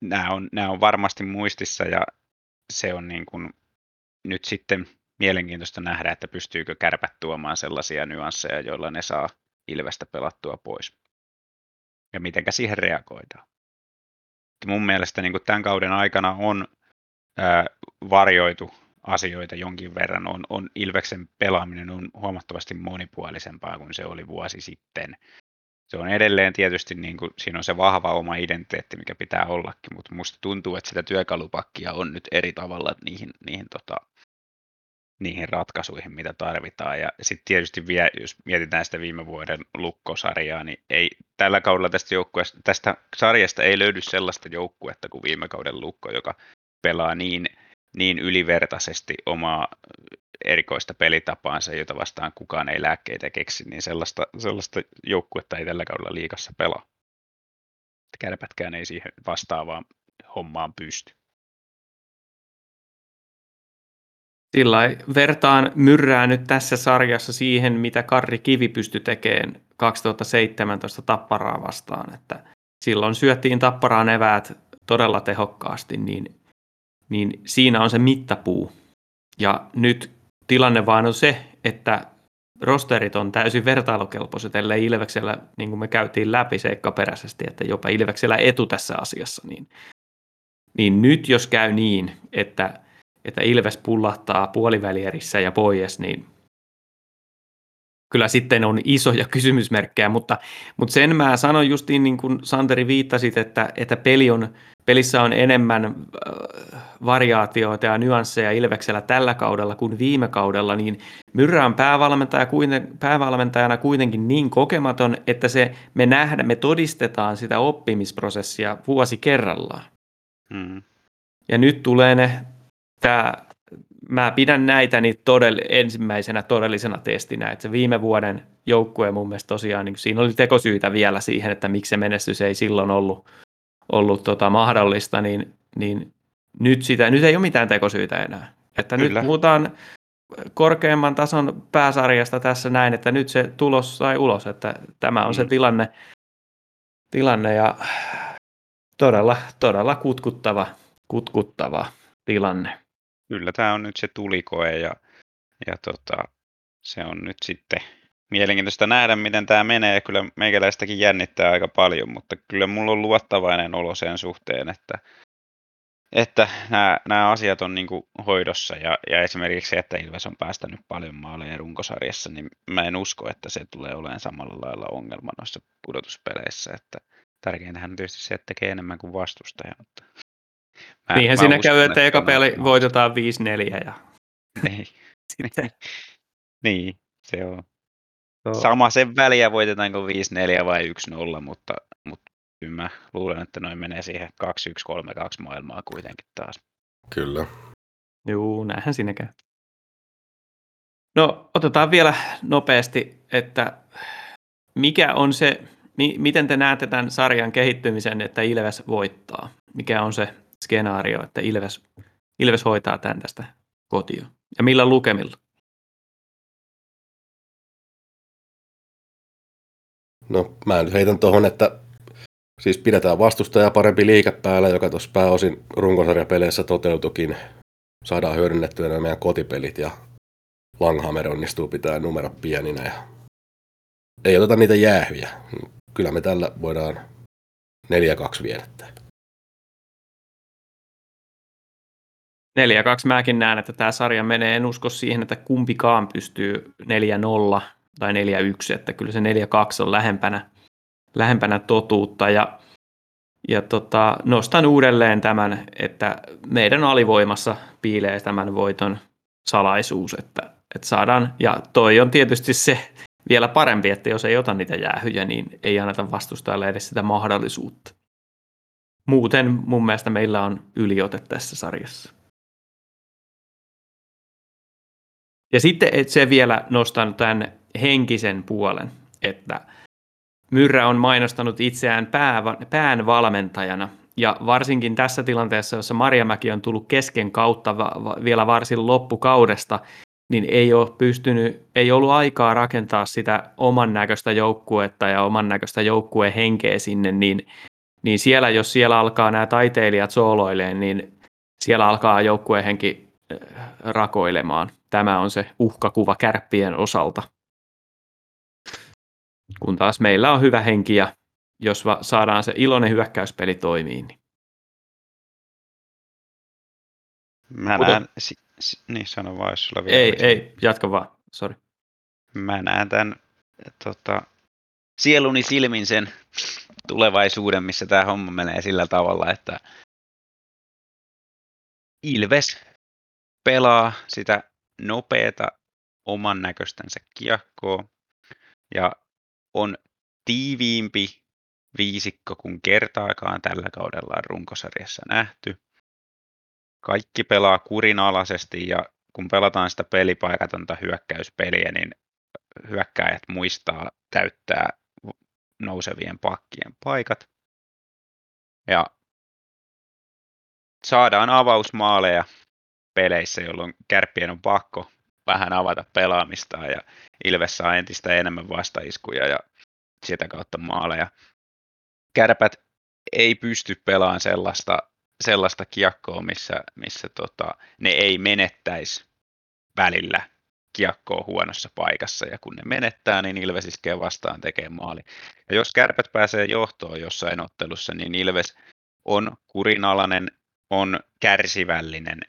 nämä, on, nämä on varmasti muistissa ja se on niin kuin nyt sitten mielenkiintoista nähdä, että pystyykö kärpät tuomaan sellaisia nyansseja, joilla ne saa Ilvestä pelattua pois. Ja mitenkä siihen reagoidaan. Mun mielestä niin tämän kauden aikana on ää, varjoitu asioita jonkin verran. On, on Ilveksen pelaaminen on huomattavasti monipuolisempaa kuin se oli vuosi sitten. Se on edelleen tietysti, niin kuin, siinä on se vahva oma identiteetti, mikä pitää ollakin, mutta musta tuntuu, että sitä työkalupakkia on nyt eri tavalla niihin, niihin tota, niihin ratkaisuihin, mitä tarvitaan. Ja sitten tietysti vielä, jos mietitään sitä viime vuoden lukkosarjaa, niin ei tällä kaudella tästä, tästä sarjasta ei löydy sellaista joukkuetta kuin viime kauden lukko, joka pelaa niin, niin ylivertaisesti omaa erikoista pelitapaansa, jota vastaan kukaan ei lääkkeitä keksi, niin sellaista, sellaista joukkuetta ei tällä kaudella liikassa pelaa. Kärpätkään ei siihen vastaavaan hommaan pysty. Sillä vertaan myrrää nyt tässä sarjassa siihen, mitä Karri Kivi pystyi tekemään 2017 Tapparaa vastaan. Että silloin syöttiin Tapparaan eväät todella tehokkaasti, niin, niin siinä on se mittapuu. Ja nyt tilanne vaan on se, että rosterit on täysin vertailukelpoiset, ellei Ilveksellä, niin kuin me käytiin läpi seikkaperäisesti, että jopa Ilveksellä etu tässä asiassa, niin, niin nyt jos käy niin, että, että Ilves pullahtaa puolivälierissä ja pois, niin kyllä sitten on isoja kysymysmerkkejä, mutta, mutta sen mä sanon justiin niin kuin Santeri viittasit, että, että peli on, pelissä on enemmän äh, variaatioita ja nyansseja Ilveksellä tällä kaudella kuin viime kaudella, niin Myrrä on päävalmentaja, päävalmentajana kuitenkin niin kokematon, että se, me nähdään, me todistetaan sitä oppimisprosessia vuosi kerrallaan. Hmm. Ja nyt tulee ne, tämä mä pidän näitä niin todell- ensimmäisenä todellisena testinä, että se viime vuoden joukkue mun mielestä tosiaan, niin siinä oli tekosyitä vielä siihen, että miksi se menestys ei silloin ollut, ollut tota mahdollista, niin, niin nyt, sitä, nyt ei ole mitään tekosyitä enää. Että Kyllä. nyt puhutaan korkeamman tason pääsarjasta tässä näin, että nyt se tulos sai ulos, että tämä on mm. se tilanne, tilanne ja todella, todella kutkuttava, kutkuttava tilanne. Kyllä tämä on nyt se tulikoe ja, ja tota, se on nyt sitten mielenkiintoista nähdä, miten tämä menee. Kyllä meikäläistäkin jännittää aika paljon, mutta kyllä mulla on luottavainen olo sen suhteen, että, että nämä, nämä asiat on niin hoidossa ja, ja esimerkiksi se, että Ilves on päästänyt paljon maaleja runkosarjassa, niin mä en usko, että se tulee olemaan samalla lailla ongelma noissa pudotuspeleissä. Että tärkeintähän on tietysti se, että tekee enemmän kuin vastustaja. Mutta Mä, Niinhän mä siinä käy, että, että eka peli voitetaan 5-4 ja niin. sitten... niin, se on. So. Sama sen väliä voitetaanko 5-4 vai 1-0, mutta, mutta kyllä mä luulen, että noin menee siihen 2-1-3-2 maailmaa kuitenkin taas. Kyllä. Juu, näinhän siinä käy. No, otetaan vielä nopeasti, että mikä on se, mi- miten te näette tämän sarjan kehittymisen, että Ilves voittaa? Mikä on se skenaario, että Ilves, Ilves hoitaa tämän tästä kotiin. Ja millä lukemilla? No mä nyt heitän tuohon, että siis pidetään vastustaja parempi liike päällä, joka tuossa pääosin runkosarjapeleissä toteutukin. Saadaan hyödynnettyä nämä meidän kotipelit ja Langhammer onnistuu pitää numero pieninä ja ei oteta niitä jäähyjä. Kyllä me tällä voidaan 4-2 viedä 4-2 mäkin näen, että tämä sarja menee. En usko siihen, että kumpikaan pystyy 4-0 tai 4-1, että kyllä se 4-2 on lähempänä, lähempänä totuutta. Ja, ja tota, nostan uudelleen tämän, että meidän alivoimassa piilee tämän voiton salaisuus, että, että saadaan, ja toi on tietysti se vielä parempi, että jos ei ota niitä jäähyjä, niin ei anneta vastustajalle edes sitä mahdollisuutta. Muuten mun mielestä meillä on yliote tässä sarjassa. Ja sitten et se vielä nostan tämän henkisen puolen, että Myrrä on mainostanut itseään pää, pään valmentajana, ja varsinkin tässä tilanteessa, jossa Marjamäki on tullut kesken kautta va, va, vielä varsin loppukaudesta, niin ei ole pystynyt, ei ollut aikaa rakentaa sitä oman näköistä joukkuetta ja oman näköistä joukkueen henkeä sinne, niin, niin siellä, jos siellä alkaa nämä taiteilijat sooloileen, niin siellä alkaa joukkueen henki äh, rakoilemaan tämä on se uhkakuva kärppien osalta. Kun taas meillä on hyvä henki ja jos va- saadaan se iloinen hyökkäyspeli toimiin. Niin. Mä Mutta... näen, si- si- niin sano vaan, jos sulla vielä Ei, ei, jatka vaan, sorry. Mä näen tämän tota, sieluni silmin sen tulevaisuuden, missä tämä homma menee sillä tavalla, että Ilves pelaa sitä nopeata oman näköistänsä kiekkoa ja on tiiviimpi viisikko kuin kertaakaan tällä kaudella on runkosarjassa nähty. Kaikki pelaa kurinalaisesti ja kun pelataan sitä pelipaikatonta hyökkäyspeliä, niin hyökkäjät muistaa täyttää nousevien pakkien paikat. Ja saadaan avausmaaleja peleissä, jolloin kärppien on pakko vähän avata pelaamista ja Ilves saa entistä enemmän vastaiskuja ja sitä kautta maaleja. Kärpät ei pysty pelaamaan sellaista, sellaista kiekkoa, missä, missä tota, ne ei menettäisi välillä kiekkoa huonossa paikassa, ja kun ne menettää, niin Ilves iskee vastaan tekee maali. Ja jos kärpät pääsee johtoon jossain ottelussa, niin Ilves on kurinalainen, on kärsivällinen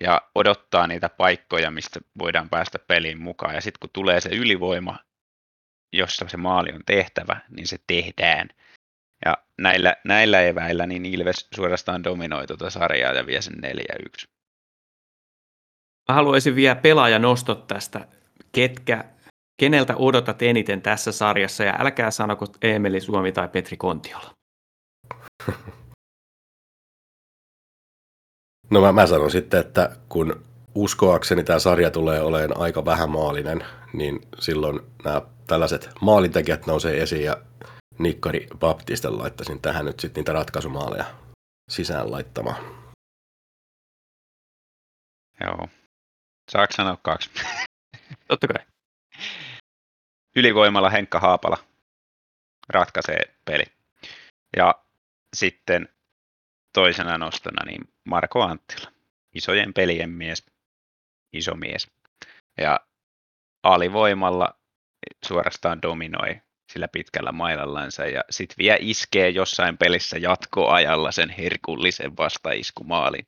ja odottaa niitä paikkoja, mistä voidaan päästä peliin mukaan. Ja sitten kun tulee se ylivoima, jossa se maali on tehtävä, niin se tehdään. Ja näillä, näillä eväillä niin Ilves suorastaan dominoi tuota sarjaa ja vie sen 4-1. Mä haluaisin vielä pelaajanostot tästä, ketkä, keneltä odotat eniten tässä sarjassa, ja älkää sanoko Emeli Suomi tai Petri Kontiola. No mä, mä sanon sitten, että kun uskoakseni tämä sarja tulee olemaan aika vähämaalinen, niin silloin nämä tällaiset maalintekijät nousee esiin ja Nikkari Baptisten laittaisin tähän nyt sitten niitä ratkaisumaaleja sisään laittamaan. Joo. Saako sanoa kaksi? Totta kai. Ylivoimalla Henkka Haapala ratkaisee peli. Ja sitten toisena nostona niin Marko Anttila. Isojen pelien mies, iso mies. Ja alivoimalla suorastaan dominoi sillä pitkällä mailallansa ja sitten vielä iskee jossain pelissä jatkoajalla sen herkullisen vastaiskumaalin.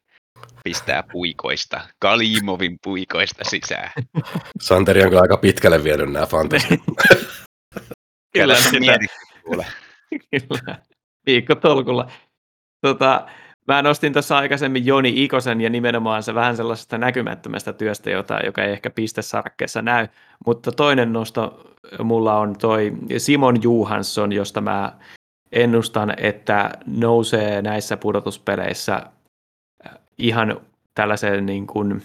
Pistää puikoista, Kalimovin puikoista sisään. Santeri on kyllä aika pitkälle vienyt nämä fantasit. Kyllä, sitä, kyllä. Viikko tolkulla. Tota, mä nostin tuossa aikaisemmin Joni Ikosen ja nimenomaan se vähän sellaisesta näkymättömästä työstä, jota, joka ei ehkä pistesarakkeessa näy. Mutta toinen nosto mulla on toi Simon Juhansson, josta mä ennustan, että nousee näissä pudotuspeleissä ihan tällaiseen niin kuin,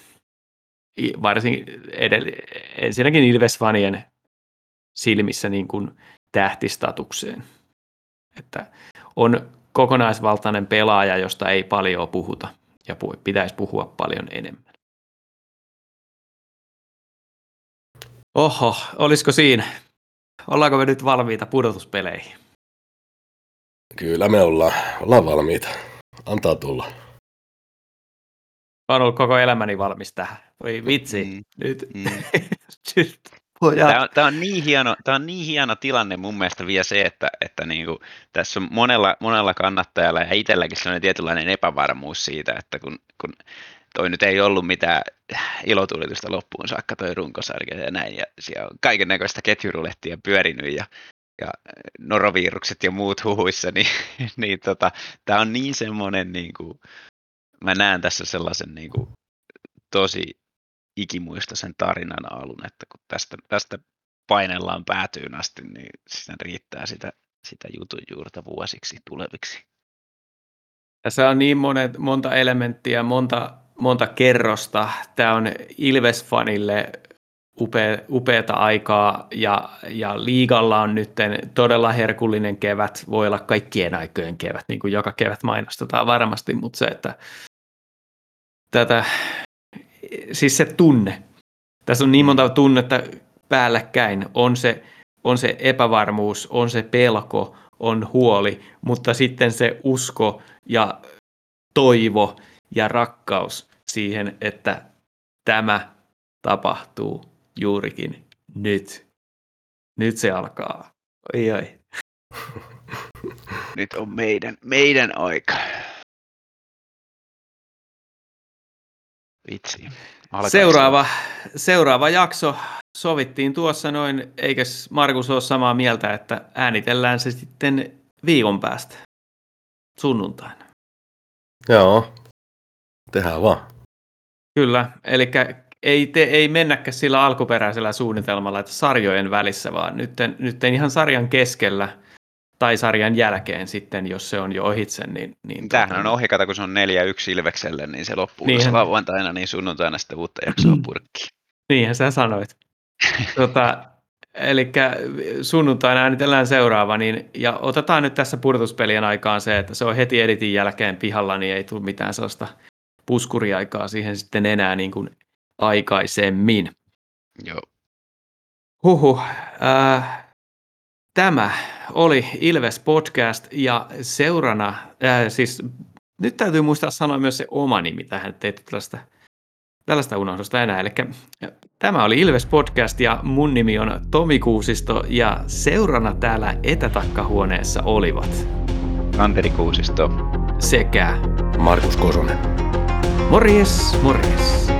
varsin edell- ensinnäkin Ilves-fanien silmissä niin kuin tähtistatukseen. Että on kokonaisvaltainen pelaaja, josta ei paljon puhuta ja pitäisi puhua paljon enemmän. Oho, olisiko siinä? Ollaanko me nyt valmiita pudotuspeleihin? Kyllä me ollaan, ollaan valmiita. Antaa tulla. Oon ollut koko elämäni valmis tähän. Voi vitsi, Mm, nyt, mm. nyt pojat. Tämä on, tämä, on niin hieno, tämä on niin hieno tilanne mun mielestä vielä se, että, että niin kuin, tässä on monella, monella kannattajalla ja itselläkin sellainen tietynlainen epävarmuus siitä, että kun, kun toi nyt ei ollut mitään ilotulitusta loppuun saakka toi runkosarja ja näin, ja siellä on kaiken näköistä ketjurulettia pyörinyt ja, ja norovirukset ja muut huhuissa, niin, niin tota, tämä on niin semmoinen, niin kuin, mä näen tässä sellaisen niin kuin, tosi ikimuistoisen tarinan alun, että kun tästä, tästä painellaan päätyyn asti, niin siinä riittää sitä, sitä jutun juurta vuosiksi tuleviksi. Tässä on niin monet, monta elementtiä, monta, monta kerrosta. Tämä on Ilves-fanille upea, upeata aikaa ja, ja liigalla on nyt todella herkullinen kevät. Voi olla kaikkien aikojen kevät, niin kuin joka kevät mainostetaan varmasti, mutta se, että tätä, siis se tunne. Tässä on niin monta tunnetta päällekkäin. On se, on se epävarmuus, on se pelko, on huoli, mutta sitten se usko ja toivo ja rakkaus siihen, että tämä tapahtuu juurikin nyt. Nyt se alkaa. Oi, oi. Nyt on meidän, meidän aika. Vitsi. Alkaisi. Seuraava, seuraava jakso sovittiin tuossa noin, eikös Markus ole samaa mieltä, että äänitellään se sitten viikon päästä sunnuntaina. Joo, tehdään vaan. Kyllä, eli ei, te, ei mennäkään sillä alkuperäisellä suunnitelmalla, että sarjojen välissä, vaan nyt, nyt ihan sarjan keskellä tai sarjan jälkeen sitten, jos se on jo ohitse. Niin, niin Tämähän tota- on ohikata, kun se on 4-1 Ilvekselle, niin se loppuu Niinhän. Niinhän. lauantaina, niin sunnuntaina sitten uutta jaksoa purkkiin. Niinhän sä sanoit. tota, eli sunnuntaina äänitellään seuraava, niin, ja otetaan nyt tässä purtuspelien aikaan se, että se on heti editin jälkeen pihalla, niin ei tule mitään sellaista puskuriaikaa siihen sitten enää niin kuin aikaisemmin. Joo. Huhu. Äh, tämä oli Ilves Podcast ja seurana, äh, siis nyt täytyy muistaa sanoa myös se oma nimi tähän, ettei tällaista, tällaista unohdusta enää. Eli tämä oli Ilves Podcast ja mun nimi on Tomi Kuusisto ja seurana täällä etätakkahuoneessa olivat Anteri Kuusisto. sekä Markus Kosonen. morjes, morjes.